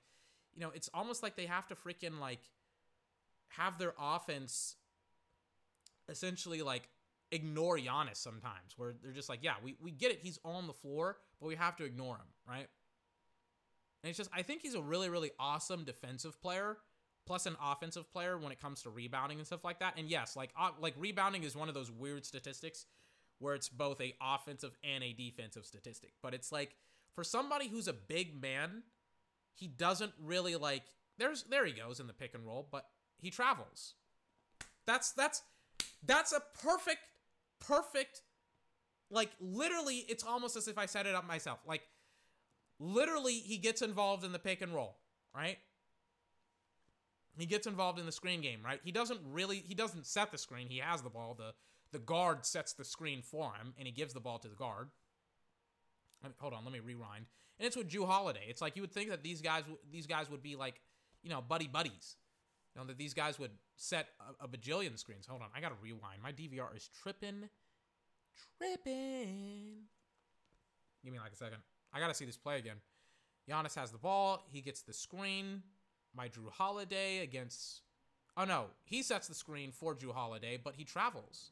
you know, it's almost like they have to freaking like have their offense essentially like ignore Giannis sometimes, where they're just like, yeah, we, we get it, he's on the floor, but we have to ignore him, right? And it's just I think he's a really really awesome defensive player plus an offensive player when it comes to rebounding and stuff like that. And yes, like uh, like rebounding is one of those weird statistics where it's both a offensive and a defensive statistic. But it's like for somebody who's a big man, he doesn't really like there's there he goes in the pick and roll, but he travels. That's that's that's a perfect perfect like literally it's almost as if I set it up myself. Like literally he gets involved in the pick and roll, right? He gets involved in the screen game, right? He doesn't really he doesn't set the screen. He has the ball. The the guard sets the screen for him and he gives the ball to the guard. Let me, hold on, let me rewind. And it's with Jrue Holiday. It's like you would think that these guys these guys would be like, you know, buddy buddies. You know, that these guys would set a, a bajillion screens. Hold on, I gotta rewind. My DVR is tripping. Tripping. Give me like a second. I gotta see this play again. Giannis has the ball. He gets the screen by Jrue Holiday against. Oh no, he sets the screen for Jrue Holiday, but he travels.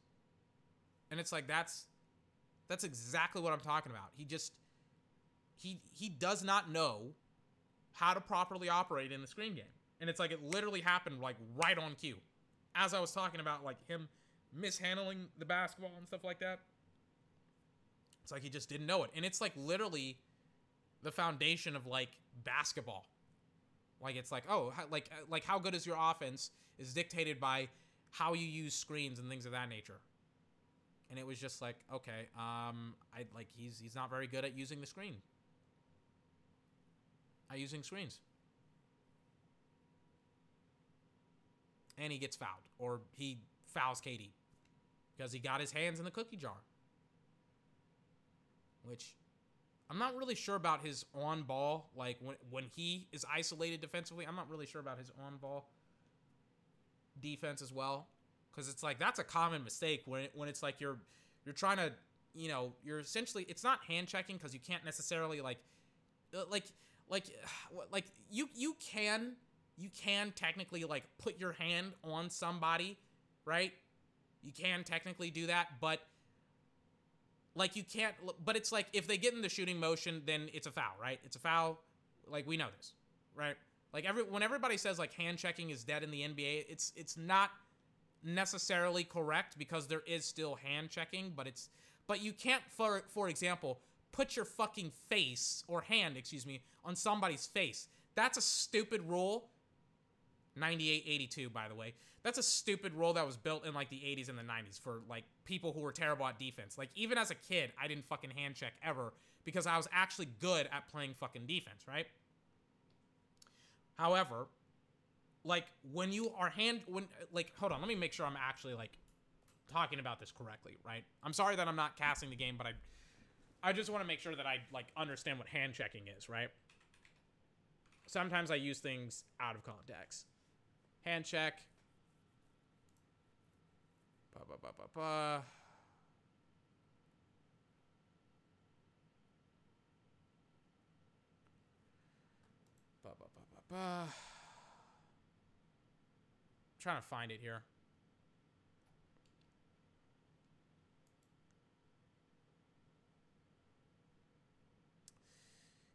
And it's like that's that's exactly what I'm talking about. He just he he does not know how to properly operate in the screen game. And it's like it literally happened like right on cue. As I was talking about like him mishandling the basketball and stuff like that. It's like he just didn't know it. And it's like literally the foundation of like basketball. Like it's like, oh, like like how good is your offense is dictated by how you use screens and things of that nature. And it was just like, okay, um, I like he's he's not very good at using the screen. At using screens. And he gets fouled, or he fouls KD because he got his hands in the cookie jar. Which I'm not really sure about his on ball. Like when when he is isolated defensively, I'm not really sure about his on ball defense as well. Because it's like that's a common mistake when it, when it's like you're you're trying to you know you're essentially it's not hand checking because you can't necessarily like uh, like like [SIGHS] like you you can you can technically like put your hand on somebody right? You can technically do that but like you can't but it's like if they get in the shooting motion then it's a foul right? It's a foul. Like we know this right? Like every when everybody says like hand checking is dead in the nba it's it's not necessarily correct because there is still hand checking but it's but you can't for for example put your fucking face or hand excuse me on somebody's face. That's a stupid rule 98 82 by the way. That's a stupid rule that was built in like the 80s and the 90s for like people who were terrible at defense. Like even as a kid i didn't fucking hand check ever because i was actually good at playing fucking defense right? However like when you are hand when like hold on let me make sure i'm actually like talking about this correctly right? I'm sorry that i'm not casting the game but i i just want to make sure that i like understand what hand checking is right? Sometimes i use things out of context hand check Ba, ba, ba, ba, ba. Ba, ba, ba, ba, ba. trying to find it here.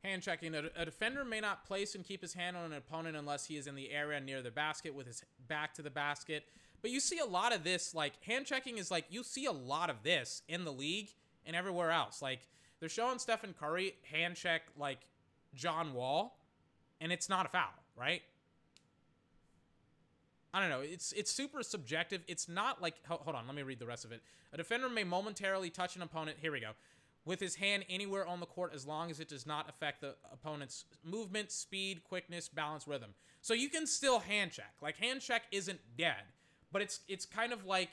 Hand checking. A, a, defender may not place and keep his hand on an opponent unless he is in the area near the basket with his back to the basket. But you see a lot of this, like hand checking is like you see a lot of this in the league and everywhere else. Like they're showing Stephen Curry hand check like John Wall, and it's not a foul, right? I don't know. It's it's super subjective. It's not like hold on, let me read the rest of it. A defender may momentarily touch an opponent. Here we go. With his hand anywhere on the court as long as it does not affect the opponent's movement, speed, quickness, balance, rhythm. So you can still hand check. Like hand check isn't dead but it's it's kind of like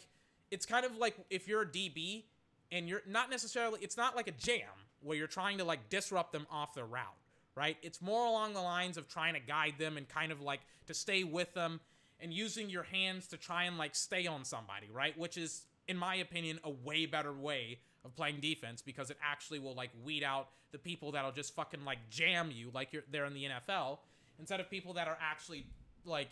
it's kind of like if you're a DB and you're not necessarily it's not like a jam where you're trying to like disrupt them off their route, right? It's more along the lines of trying to guide them and kind of like to stay with them and using your hands to try and like stay on somebody, right? Which is in my opinion a way better way of playing defense because it actually will like weed out the people that'll just fucking like jam you like you're there in the NFL instead of people that are actually like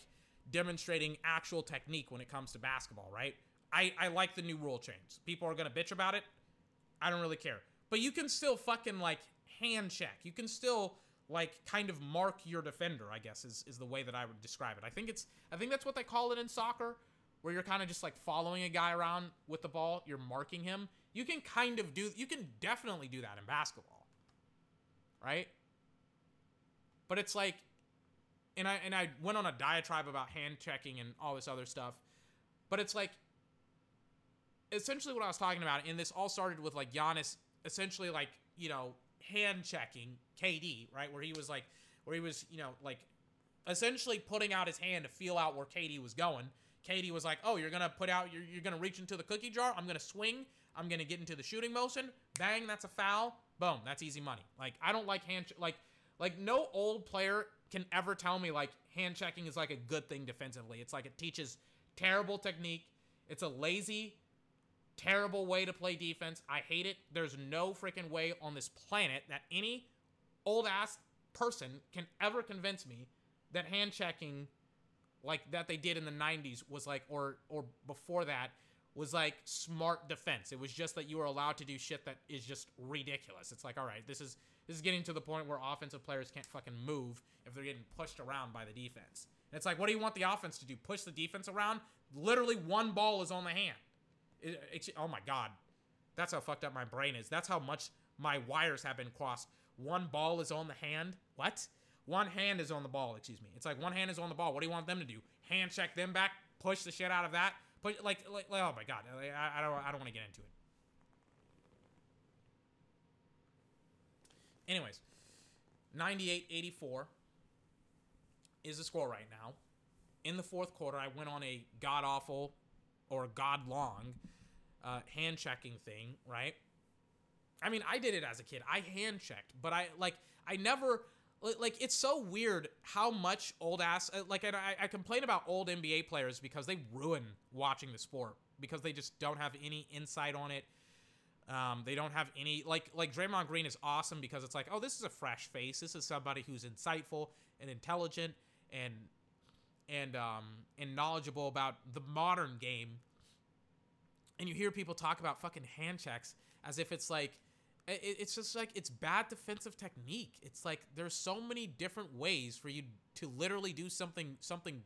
demonstrating actual technique when it comes to basketball, right? I, I like the new rule change. People are gonna bitch about it. I don't really care. But you can still fucking like hand check. You can still like kind of mark your defender, I guess is, is the way that I would describe it. I think it's I think that's what they call it in soccer, where you're kind of just like following a guy around with the ball, you're marking him. You can kind of do you can definitely do that in basketball. Right? But it's like and I and I went on a diatribe about hand checking and all this other stuff, but it's like essentially what I was talking about, and this all started with like Giannis essentially like you know hand checking KD right where he was like where he was you know like essentially putting out his hand to feel out where KD was going. KD was like, "Oh, you're gonna put out, you're, you're gonna reach into the cookie jar. I'm gonna swing. I'm gonna get into the shooting motion. Bang, that's a foul. Boom, that's easy money. Like I don't like hand like like no old player can ever tell me like hand checking is like a good thing defensively. It's like it teaches terrible technique. It's a lazy, terrible way to play defense. I hate it. There's no freaking way on this planet that any old ass person can ever convince me that hand checking like that they did in the 90s was like or or before that was like smart defense. It was just that you were allowed to do shit that is just ridiculous. It's like, all right, this is this is getting to the point where offensive players can't fucking move if they're getting pushed around by the defense. And it's like, what do you want the offense to do? Push the defense around? Literally, one ball is on the hand. It, it, oh my god, that's how fucked up my brain is. That's how much my wires have been crossed. One ball is on the hand. What? One hand is on the ball, excuse me. It's like one hand is on the ball. What do you want them to do? Hand check them back, push the shit out of that. Put like, like, like oh my god, I, I don't, I don't want to get into it. Anyways, 98-84 is the score right now. In the fourth quarter, I went on a god awful or god long uh, hand checking thing, right? I mean, I did it as a kid. I hand checked, but I like I never like it's so weird how much old ass uh, like I, I complain about old NBA players because they ruin watching the sport because they just don't have any insight on it. Um, they don't have any like like Draymond Green is awesome because it's like oh this is a fresh face. This is somebody who's insightful and intelligent and and um and knowledgeable about the modern game. And you hear people talk about fucking hand checks as if it's like it's just like it's bad defensive technique. It's like there's so many different ways for you to literally do something something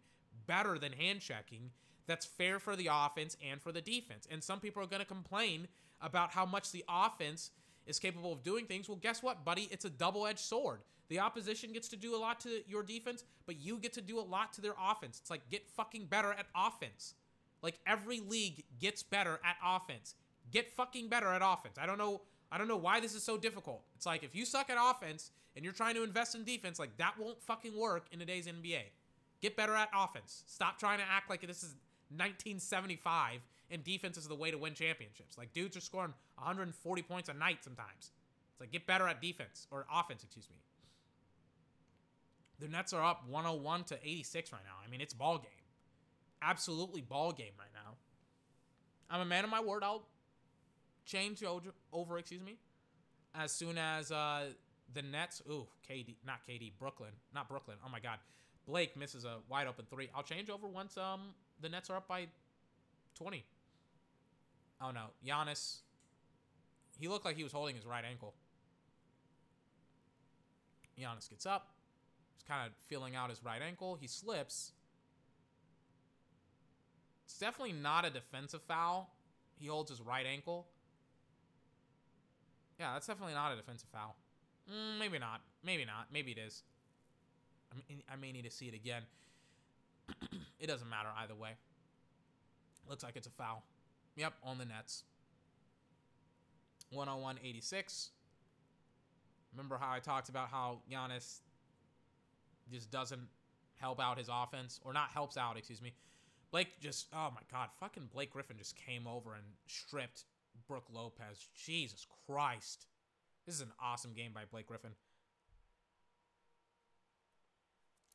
better than hand checking that's fair for the offense and for the defense. And some people are going to complain about how much the offense is capable of doing things. Well, guess what, buddy? It's a double-edged sword. The opposition gets to do a lot to your defense, but you get to do a lot to their offense. It's like get fucking better at offense. Like every league gets better at offense. Get fucking better at offense. I don't know I don't know why this is so difficult. It's like if you suck at offense and you're trying to invest in defense, like that won't fucking work in today's NBA. Get better at offense. Stop trying to act like this is 1975 and defense is the way to win championships. Like dudes are scoring 140 points a night sometimes. It's like get better at defense or offense, excuse me. The Nets are up 101 to 86 right now. I mean, it's ball game. Absolutely ball game right now. I'm a man of my word. I'll change over, over excuse me, as soon as uh, the Nets. Ooh, KD, not KD, Brooklyn, not Brooklyn. Oh my God, Blake misses a wide open three. I'll change over once um the Nets are up by 20. Oh no, Giannis. He looked like he was holding his right ankle. Giannis gets up. He's kind of feeling out his right ankle. He slips. It's definitely not a defensive foul. He holds his right ankle. Yeah, that's definitely not a defensive foul. Mm, maybe not. Maybe not. Maybe it is. I, mean, I may need to see it again. [CLEARS THROAT] it doesn't matter either way. Looks like it's a foul. Yep, on the Nets. 101 86. Remember how I talked about how Giannis just doesn't help out his offense? Or not helps out, excuse me. Blake just, oh my God, fucking Blake Griffin just came over and stripped Brook Lopez. Jesus Christ. This is an awesome game by Blake Griffin.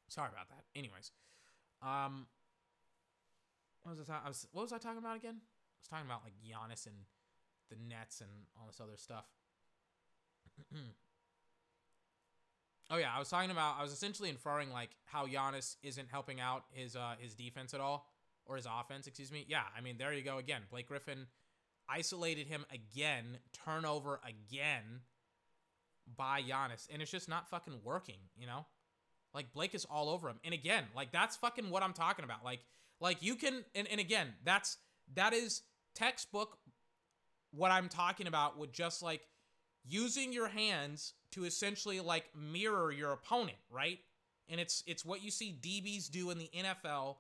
Sorry about that. Anyways, um, what was I, I was what was I talking about again? I was talking about like Giannis and the Nets and all this other stuff. [CLEARS THROAT] oh yeah, I was talking about I was essentially inferring like how Giannis isn't helping out his uh his defense at all or his offense, excuse me. Yeah, I mean there you go again. Blake Griffin isolated him again, turnover again by Giannis, and it's just not fucking working, you know? Like Blake is all over him. And again, like that's fucking what I'm talking about. Like like you can and, and again, that's that is textbook what I'm talking about with just like using your hands to essentially like mirror your opponent, right? And it's it's what you see DBs do in the NFL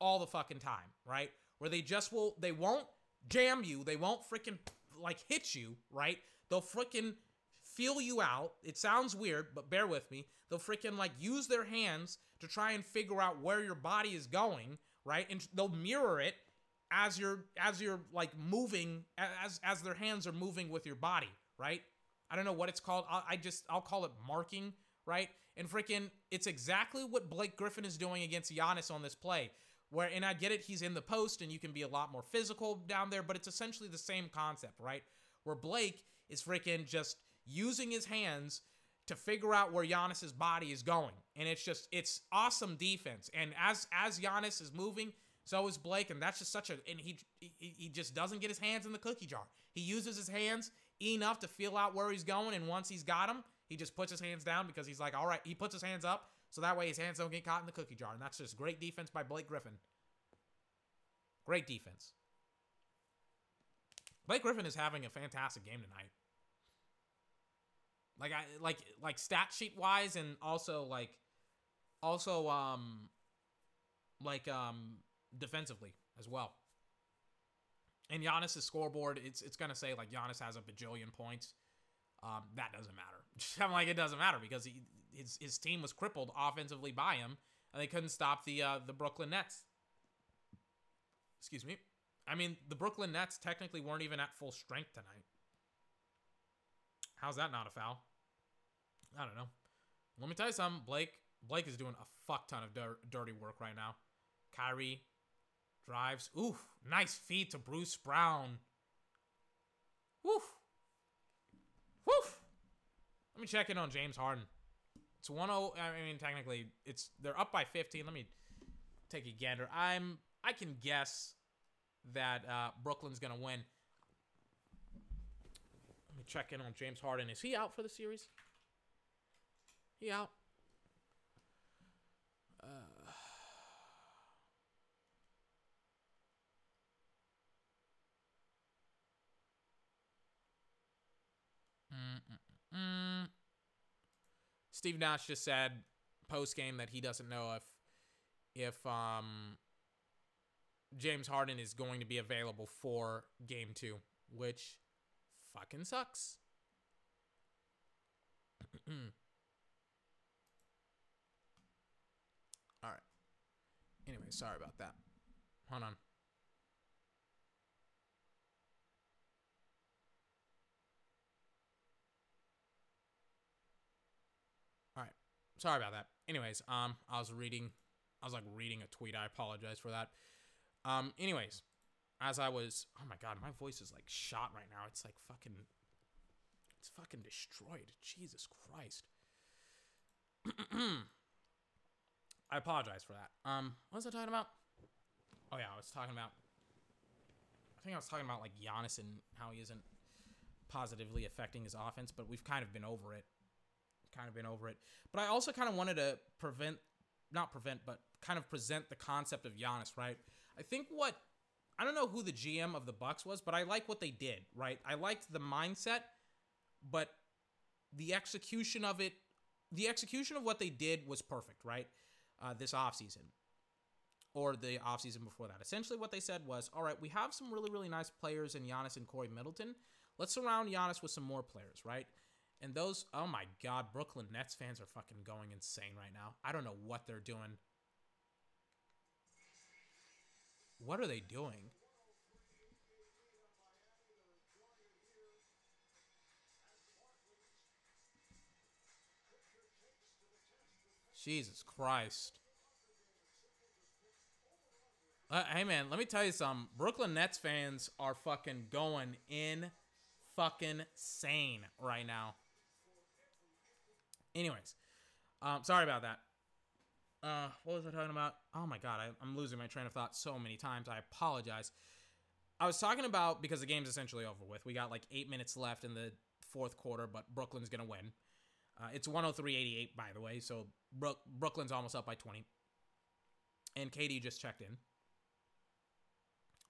all the fucking time, right? Where they just will they won't jam you, they won't freaking like hit you, right? They'll freaking feel you out. It sounds weird, but bear with me. They'll freaking like use their hands to try and figure out where your body is going, right? And they'll mirror it as you're as you're like moving as as their hands are moving with your body, right? I don't know what it's called. I, I just I'll call it marking, right? And freaking, it's exactly what Blake Griffin is doing against Giannis on this play. Where and I get it, he's in the post and you can be a lot more physical down there, but it's essentially the same concept, right? Where Blake is freaking just using his hands to figure out where Giannis's body is going. And it's just it's awesome defense. And as as Giannis is moving, so is Blake, and that's just such a and he he, he just doesn't get his hands in the cookie jar. He uses his hands enough to feel out where he's going, and once he's got him, he just puts his hands down because he's like, all right, he puts his hands up so that way his hands don't get caught in the cookie jar. And that's just great defense by Blake Griffin. Great defense. Blake Griffin is having a fantastic game tonight. Like I like like stat sheet wise and also like also um like um defensively as well. And Giannis's scoreboard, it's it's gonna say like Giannis has a bajillion points. Um, that doesn't matter. [LAUGHS] I'm like it doesn't matter because he, his his team was crippled offensively by him, and they couldn't stop the uh, the Brooklyn Nets. Excuse me. I mean, the Brooklyn Nets technically weren't even at full strength tonight. How's that not a foul? I don't know. Let me tell you something. Blake Blake is doing a fuck ton of dir- dirty work right now. Kyrie drives. Oof, nice feed to Bruce Brown. Woof. Woof. Let me check in on James Harden. It's 1 0. I mean, technically, it's they're up by 15. Let me take a gander. I'm I can guess that uh, Brooklyn's gonna win. Let me check in on James Harden. Is he out for the series? He out. Uh, Mm-mm-mm. Steve Nash just said post game that he doesn't know if if um James Harden is going to be available for game 2, which fucking sucks. [CLEARS THROAT] All right. Anyway, sorry about that. Hold on. Sorry about that. Anyways, um I was reading I was like reading a tweet. I apologize for that. Um anyways, as I was Oh my god, my voice is like shot right now. It's like fucking it's fucking destroyed. Jesus Christ. [CLEARS THROAT] I apologize for that. Um, what was I talking about? Oh yeah, I was talking about. I think I was talking about like Giannis and how he isn't positively affecting his offense, but we've kind of been over it. Kind of been over it. But I also kind of wanted to prevent, not prevent, but kind of present the concept of Giannis, right? I think what I don't know who the GM of the Bucks was, but I like what they did, right? I liked the mindset, but the execution of it, the execution of what they did was perfect, right? uh, this offseason or the offseason before that. Essentially, what they said was, all right, we have some really, really nice players in Giannis and Khris Middleton. Let's surround Giannis with some more players, right? And those, oh my God, Brooklyn Nets fans are fucking going insane right now. I don't know what they're doing. What are they doing? Jesus Christ. Uh, hey man, let me tell you something. Brooklyn Nets fans are fucking going in fucking sane right now. Anyways, um, sorry about that. Uh, what was I talking about? Oh my god, I, I'm losing my train of thought so many times. I apologize. I was talking about because the game's essentially over with. We got like eight minutes left in the fourth quarter, but Brooklyn's gonna win. Uh, it's 103.88, by the way, so Brook- Brooklyn's almost up by 20. And KD just checked in.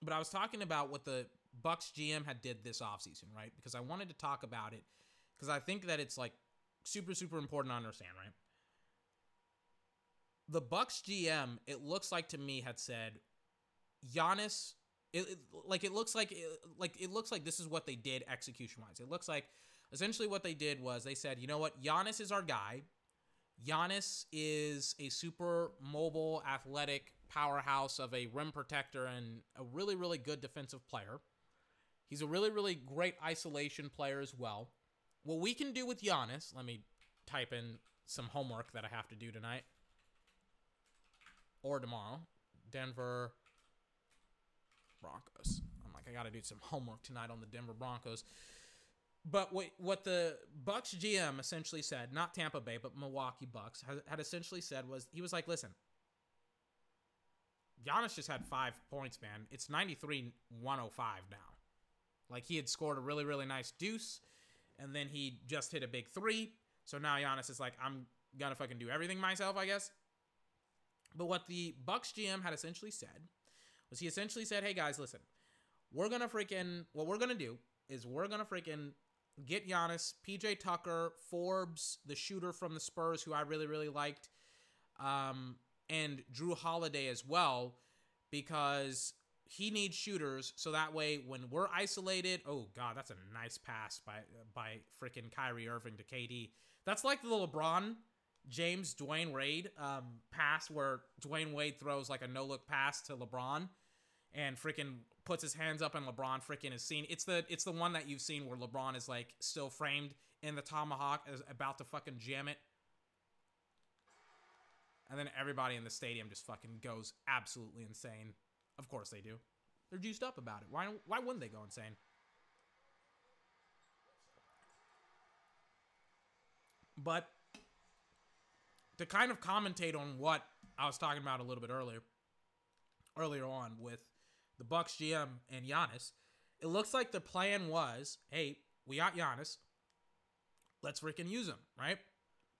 But I was talking about what the Bucks GM had did this offseason, right? Because I wanted to talk about it because I think that it's like super, super important to understand, right? the Bucks GM, it looks like to me had said, Giannis. It, it- like it looks like like it looks like this is what they did execution wise. It looks like essentially what they did was they said, you know what, Giannis is our guy. Giannis is a super mobile, athletic powerhouse of a rim protector and a really, really good defensive player. He's a really, really great isolation player as well. What we can do with Giannis, let me type in some homework that I have to do tonight or tomorrow. Denver Broncos. I'm like, I got to do some homework tonight on the Denver Broncos. But what what the Bucks GM essentially said, not Tampa Bay, but Milwaukee Bucks, had, had essentially said was he was like, listen, Giannis just had five points, man. It's 93 105 now. Like he had scored a really, really nice deuce, and then he just hit a big three. So now Giannis is like, I'm gonna fucking do everything myself, I guess. But what the Bucks GM had essentially said was he essentially said, Hey guys, listen, we're gonna freaking what we're gonna do is we're gonna freaking get Giannis, PJ Tucker, Forbes, the shooter from the Spurs, who I really, really liked, um, and Jrue Holiday as well, because he needs shooters. So that way, when we're isolated, oh god, that's a nice pass by by freaking Kyrie Irving to KD. That's like the LeBron James Dwyane Wade um, pass where Dwyane Wade throws like a no look pass to LeBron and freaking puts his hands up and LeBron freaking is seen. It's the it's the one that you've seen where LeBron is like still framed in the tomahawk is about to fucking jam it. And then everybody in the stadium just fucking goes absolutely insane. Of course they do. They're juiced up about it. Why why wouldn't they go insane? But to kind of commentate on what I was talking about a little bit earlier, earlier on with the Bucks GM and Giannis, it looks like the plan was, hey, we got Giannis, let's freaking use him, right?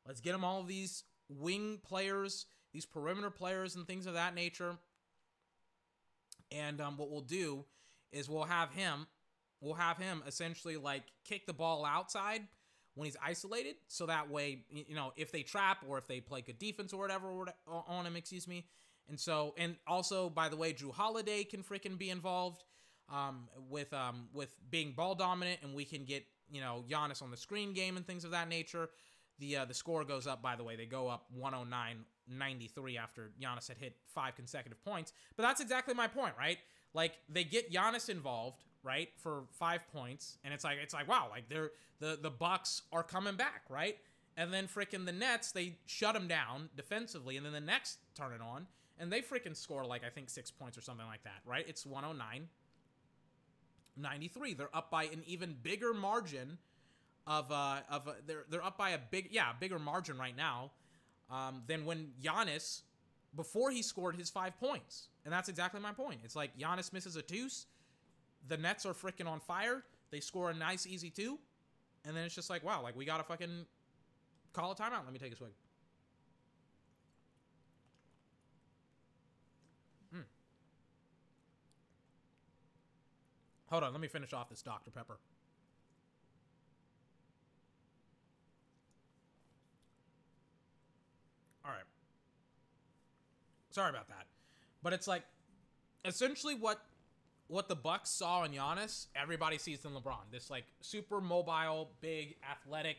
Let's get him all of these wing players, these perimeter players, and things of that nature. And um, what we'll do is we'll have him, we'll have him essentially like kick the ball outside when he's isolated, so that way, you know, if they trap or if they play good defense or whatever on him, excuse me. And so, and also, by the way, Jrue Holiday can freaking be involved um, with um, with being ball dominant, and we can get you know Giannis on the screen game and things of that nature. The uh, the score goes up. By the way, they go up 109-93 after Giannis had hit five consecutive points. But that's exactly my point, right? Like they get Giannis involved, right, for five points, and it's like it's like wow, like they're the the Bucks are coming back, right? And then freaking the Nets, they shut them down defensively, and then the Nets turn it on, and they freaking score like I think six points or something like that, right? It's 109 93. They're up by an even bigger margin of uh of uh, they're they're up by a big yeah bigger margin right now um, than when Giannis before he scored his five points, and that's exactly my point. It's like Giannis misses a deuce, the Nets are freaking on fire. They score a nice easy two, and then it's just like wow, like we gotta fucking call a timeout. Let me take a swig. Mm. Hold on, let me finish off this Dr. Pepper. All right. Sorry about that. But it's like essentially what what the Bucks saw in Giannis, everybody sees in LeBron. This like super mobile, big, athletic,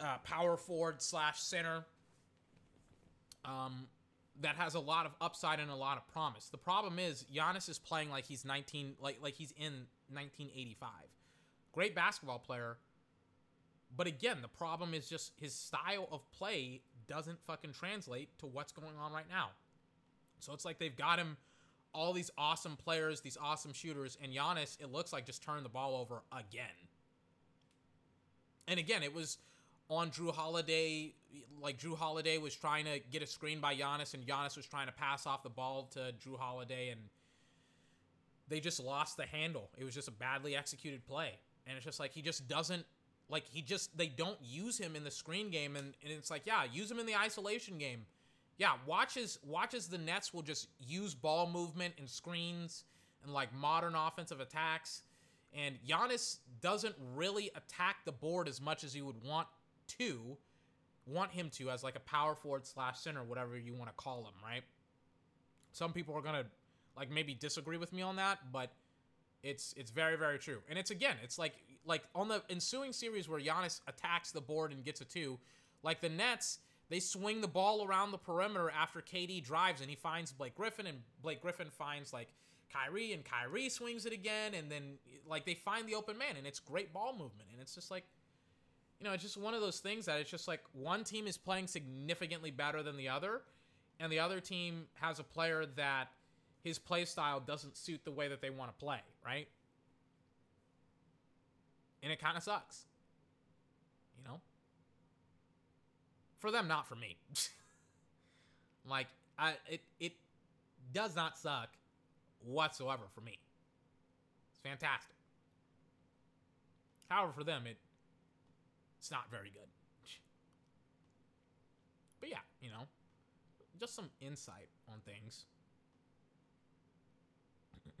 uh, power forward slash center. Um, that has a lot of upside and a lot of promise. The problem is Giannis is playing like he's 19, like like he's in 1985. Great basketball player, but again, the problem is just his style of play doesn't fucking translate to what's going on right now. So it's like they've got him all these awesome players, these awesome shooters, and Giannis, it looks like just turned the ball over again. And again, it was on Jrue Holiday. Like Jrue Holiday was trying to get a screen by Giannis, and Giannis was trying to pass off the ball to Jrue Holiday, and they just lost the handle. It was just a badly executed play, and it's just like he just doesn't like he just they don't use him in the screen game, and, and it's like yeah, use him in the isolation game. Yeah, watches watches the Nets will just use ball movement and screens and like modern offensive attacks. And Giannis doesn't really attack the board as much as you would want to want him to as like a power forward slash center, whatever you want to call him, right? Some people are gonna like maybe disagree with me on that, but it's it's very very true. And it's again, it's like like on the ensuing series where Giannis attacks the board and gets a two, like the Nets, they swing the ball around the perimeter after KD drives and he finds Blake Griffin and Blake Griffin finds like Kyrie and Kyrie swings it again and then like they find the open man and it's great ball movement and it's just like you know, it's just one of those things that it's just like one team is playing significantly better than the other and the other team has a player that his play style doesn't suit the way that they want to play, right? And it kind of sucks. You know? For them, not for me. [LAUGHS] like, I it it does not suck whatsoever for me. It's fantastic. However, for them, it it's not very good. [LAUGHS] But yeah, you know, just some insight on things. [CLEARS THROAT]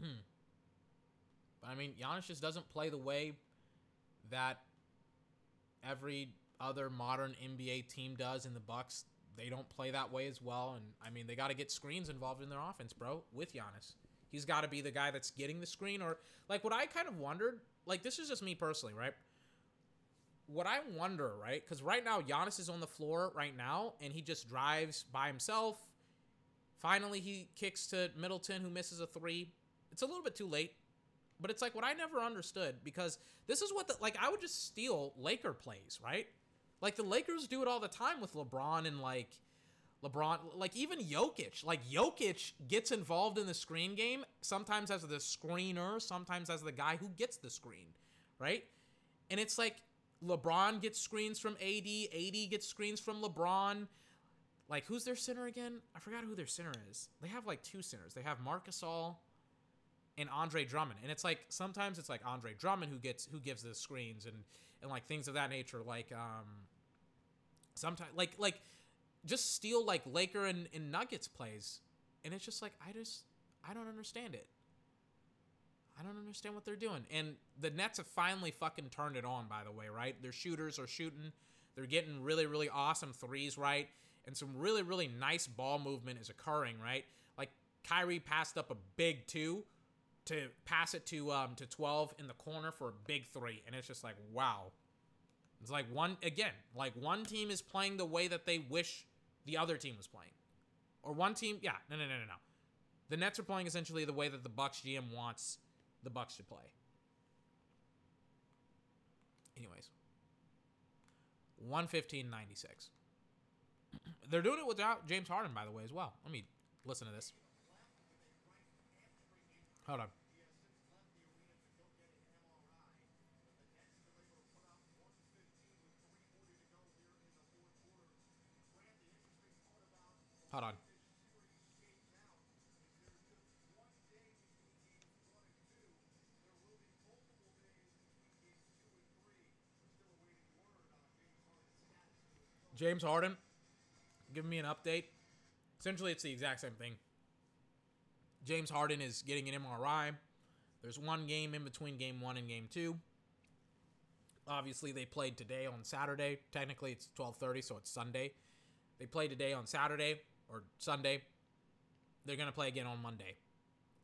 but I mean, Giannis just doesn't play the way that every other modern NBA team does in the Bucks. They don't play that way as well, and I mean, they got to get screens involved in their offense, bro. With Giannis, he's got to be the guy that's getting the screen, or like what I kind of wondered. Like this is just me personally, right? What I wonder, right? Because right now Giannis is on the floor right now, and he just drives by himself. Finally, he kicks to Middleton, who misses a three. It's a little bit too late, but it's like what I never understood because this is what the like I would just steal Laker plays, right? Like the Lakers do it all the time with LeBron and like LeBron, like even Jokic. Like Jokic gets involved in the screen game sometimes as the screener, sometimes as the guy who gets the screen, right? And it's like LeBron gets screens from AD, AD gets screens from LeBron. Like who's their center again? I forgot who their center is. They have like two centers. They have Marc Gasol and Andre Drummond. And it's like sometimes it's like Andre Drummond who gets who gives the screens and and like things of that nature. Like um sometimes like like just steal like Laker and, and Nuggets plays. And it's just like I just I don't understand it. I don't understand what they're doing. And the Nets have finally fucking turned it on, by the way, right? Their shooters are shooting. They're getting really, really awesome threes, right? And some really, really nice ball movement is occurring, right? Like Kyrie passed up a big two to pass it to um to 12 in the corner for a big three. And it's just like, wow. It's like one again, like one team is playing the way that they wish the other team was playing. Or one team, yeah, no, no, no, no, no. The Nets are playing essentially the way that the Bucks GM wants the Bucks to play. Anyways, 115.96. [CLEARS THROAT] They're doing it without James Harden, by the way, as well. Let me listen to this. Hold on. Hold on. James Harden give me an update. Essentially, it's the exact same thing. James Harden is getting an MRI. There's one game in between game one and game two. Obviously, they played today on Saturday. Technically, it's 12:30, so it's Sunday. They played today on Saturday or Sunday. They're gonna play again on Monday.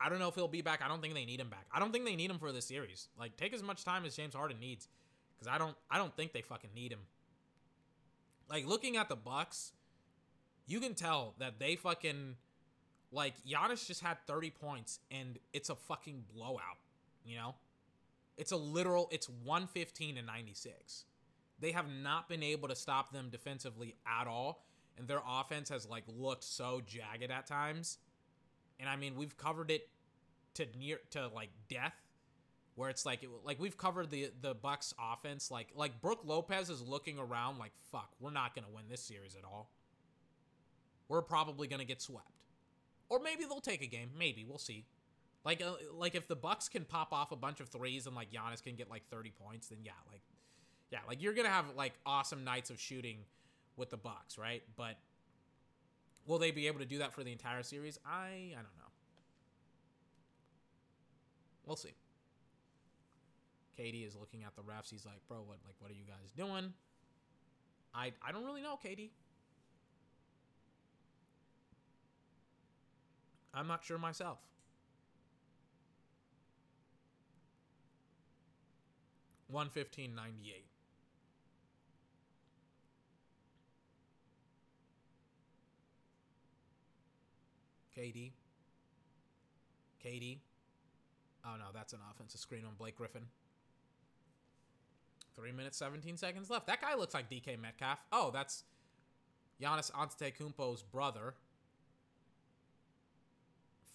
I don't know if he'll be back. I don't think they need him back. I don't think they need him for this series. Like, take as much time as James Harden needs, because I don't. I don't think they fucking need him. Like looking at the Bucks, you can tell that they fucking like Giannis just had 30 points and it's a fucking blowout, you know? It's a literal it's 115 to 96. They have not been able to stop them defensively at all and their offense has like looked so jagged at times. And I mean, we've covered it to near to like death where it's like it, like we've covered the the Bucks offense like like Brook Lopez is looking around like fuck, we're not going to win this series at all. We're probably going to get swept. Or maybe they'll take a game, maybe, we'll see. Like uh, like if the Bucks can pop off a bunch of threes and like Giannis can get like 30 points, then yeah, like yeah, like you're going to have like awesome nights of shooting with the Bucks, right? But will they be able to do that for the entire series? I I don't know. We'll see. KD is looking at the refs. He's like, "Bro, what like what are you guys doing?" I I don't really know, KD. I'm not sure myself. One fifteen ninety eight. KD. KD. Oh no, that's an offensive screen on Blake Griffin. Three minutes, 17 seconds left. That guy looks like DK Metcalf. Oh, that's Giannis Antetokounmpo's brother.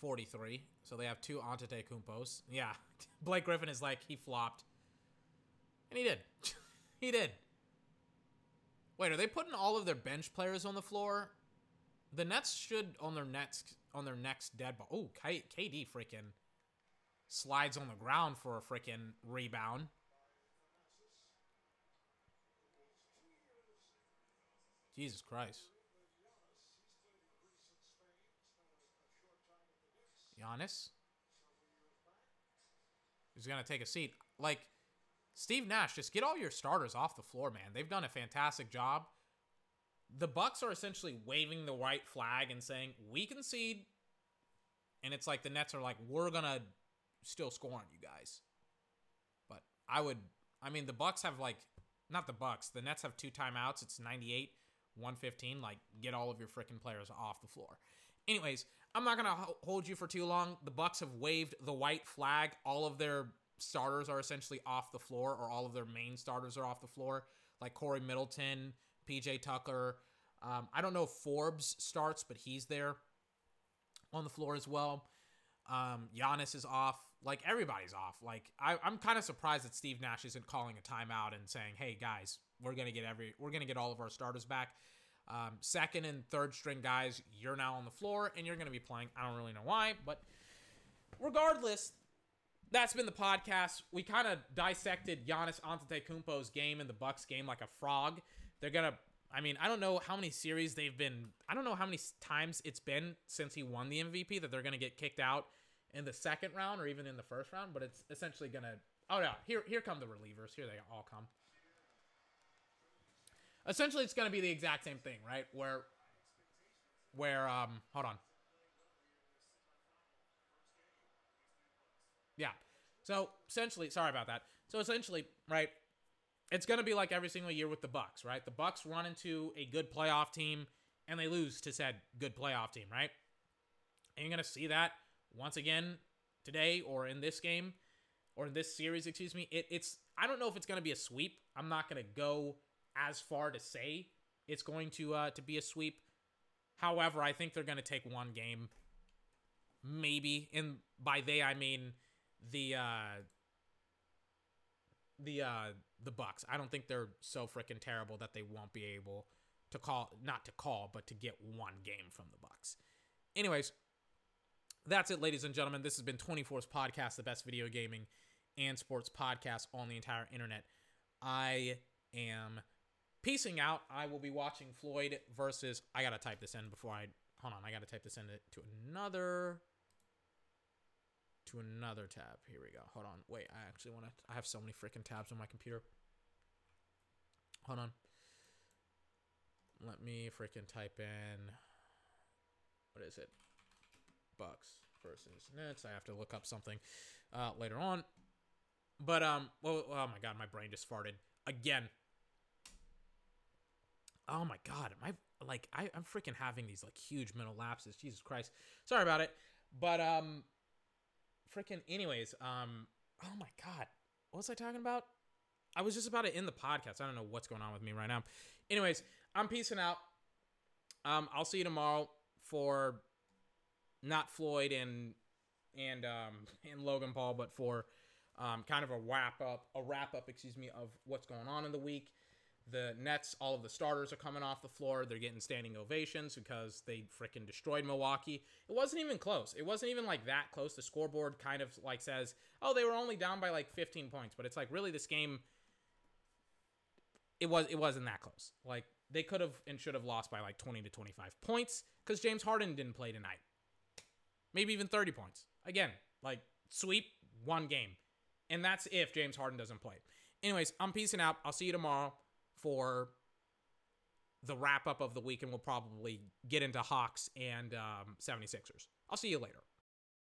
43. So they have two Antetokounmpos. Yeah, [LAUGHS] Blake Griffin is like, he flopped. And he did. [LAUGHS] he did. Wait, are they putting all of their bench players on the floor? The Nets should on their next on their next dead ball. Oh, KD freaking slides on the ground for a freaking rebound. Jesus Christ. Giannis. He's going to take a seat. Like, Steve Nash, just get all your starters off the floor, man. They've done a fantastic job. The Bucks are essentially waving the white flag and saying, we concede. And it's like the Nets are like, we're going to still score on you guys. But I would, I mean, the Bucks have like, not the Bucks, the Nets have two timeouts. It's 98, 115. Like, get all of your freaking players off the floor. Anyways, I'm not gonna hold you for too long. The Bucks have waved the white flag. All of their starters are essentially off the floor, or all of their main starters are off the floor, like Khris Middleton, PJ Tucker. Um, I don't know if Forbes starts, but he's there on the floor as well. Um, Giannis is off. Like everybody's off. Like I, I'm kind of surprised that Steve Nash isn't calling a timeout and saying, "Hey guys, we're gonna get every, we're gonna get all of our starters back." Um, second and third string guys, you're now on the floor and you're to be playing. I don't really know why, but regardless, that's been the podcast. We kind of dissected Giannis Antetokounmpo's game and the Bucks game like a frog. They're gonna. I mean, I don't know how many series they've been. I don't know how many times it's been since he won the MVP that they're gonna get kicked out in the second round or even in the first round. But it's essentially gonna. Oh yeah, here here come the relievers. Here they all come essentially it's going to be the exact same thing, right? Where where um hold on. Yeah. So, essentially, sorry about that. So, essentially, right? It's going to be like every single year with the Bucks, right? The Bucks run into a good playoff team and they lose to said good playoff team, right? And you're going to see that once again today or in this game or in this series, excuse me. It, it's I don't know if it's going to be a sweep. I'm not going to go as far to say it's going to uh, to be a sweep. However, I think they're going to take one game, maybe. And by they, I mean the uh, the uh, the Bucks. I don't think they're so freaking terrible that they won't be able to call not to call, but to get one game from the Bucks. Anyways, that's it, ladies and gentlemen. This has been 24's podcast, the best video gaming and sports podcast on the entire internet. I am Peacing out. I will be watching Floyd versus. I gotta type this in before I. Hold on. I gotta type this in to another. To another tab. Here we go. Hold on. Wait. I actually want to. I have so many freaking tabs on my computer. Hold on. Let me freaking type in. What is it? Bucks versus Nets. I have to look up something uh, later on. But um. Oh my god, my brain just farted again oh my god, am I like I, I'm freaking having these like huge mental lapses. Jesus Christ. Sorry about it. But um freaking anyways, um oh my god. What was I talking about? I was just about to end the podcast. I don't know what's going on with me right now. Anyways, I'm peacing out. Um, I'll see you tomorrow for not Floyd and and um [LAUGHS] and Logan Paul, but for um kind of a wrap up, a wrap up, excuse me, of what's going on in the week. The Nets, all of the starters are coming off the floor. They're getting standing ovations because they freaking destroyed Milwaukee. It wasn't even close. It wasn't even like that close. The scoreboard kind of like says, "Oh, they were only down by like 15 points," but it's like really this game it was it wasn't that close. Like they could have and should have lost by like 20 to 25 points cuz James Harden didn't play tonight. Maybe even 30 points. Again, like sweep one game. And that's if James Harden doesn't play. Anyways, I'm peacing out. I'll see you tomorrow for the wrap up of the week, and we'll probably get into Hawks and um, 76ers. I'll see you later.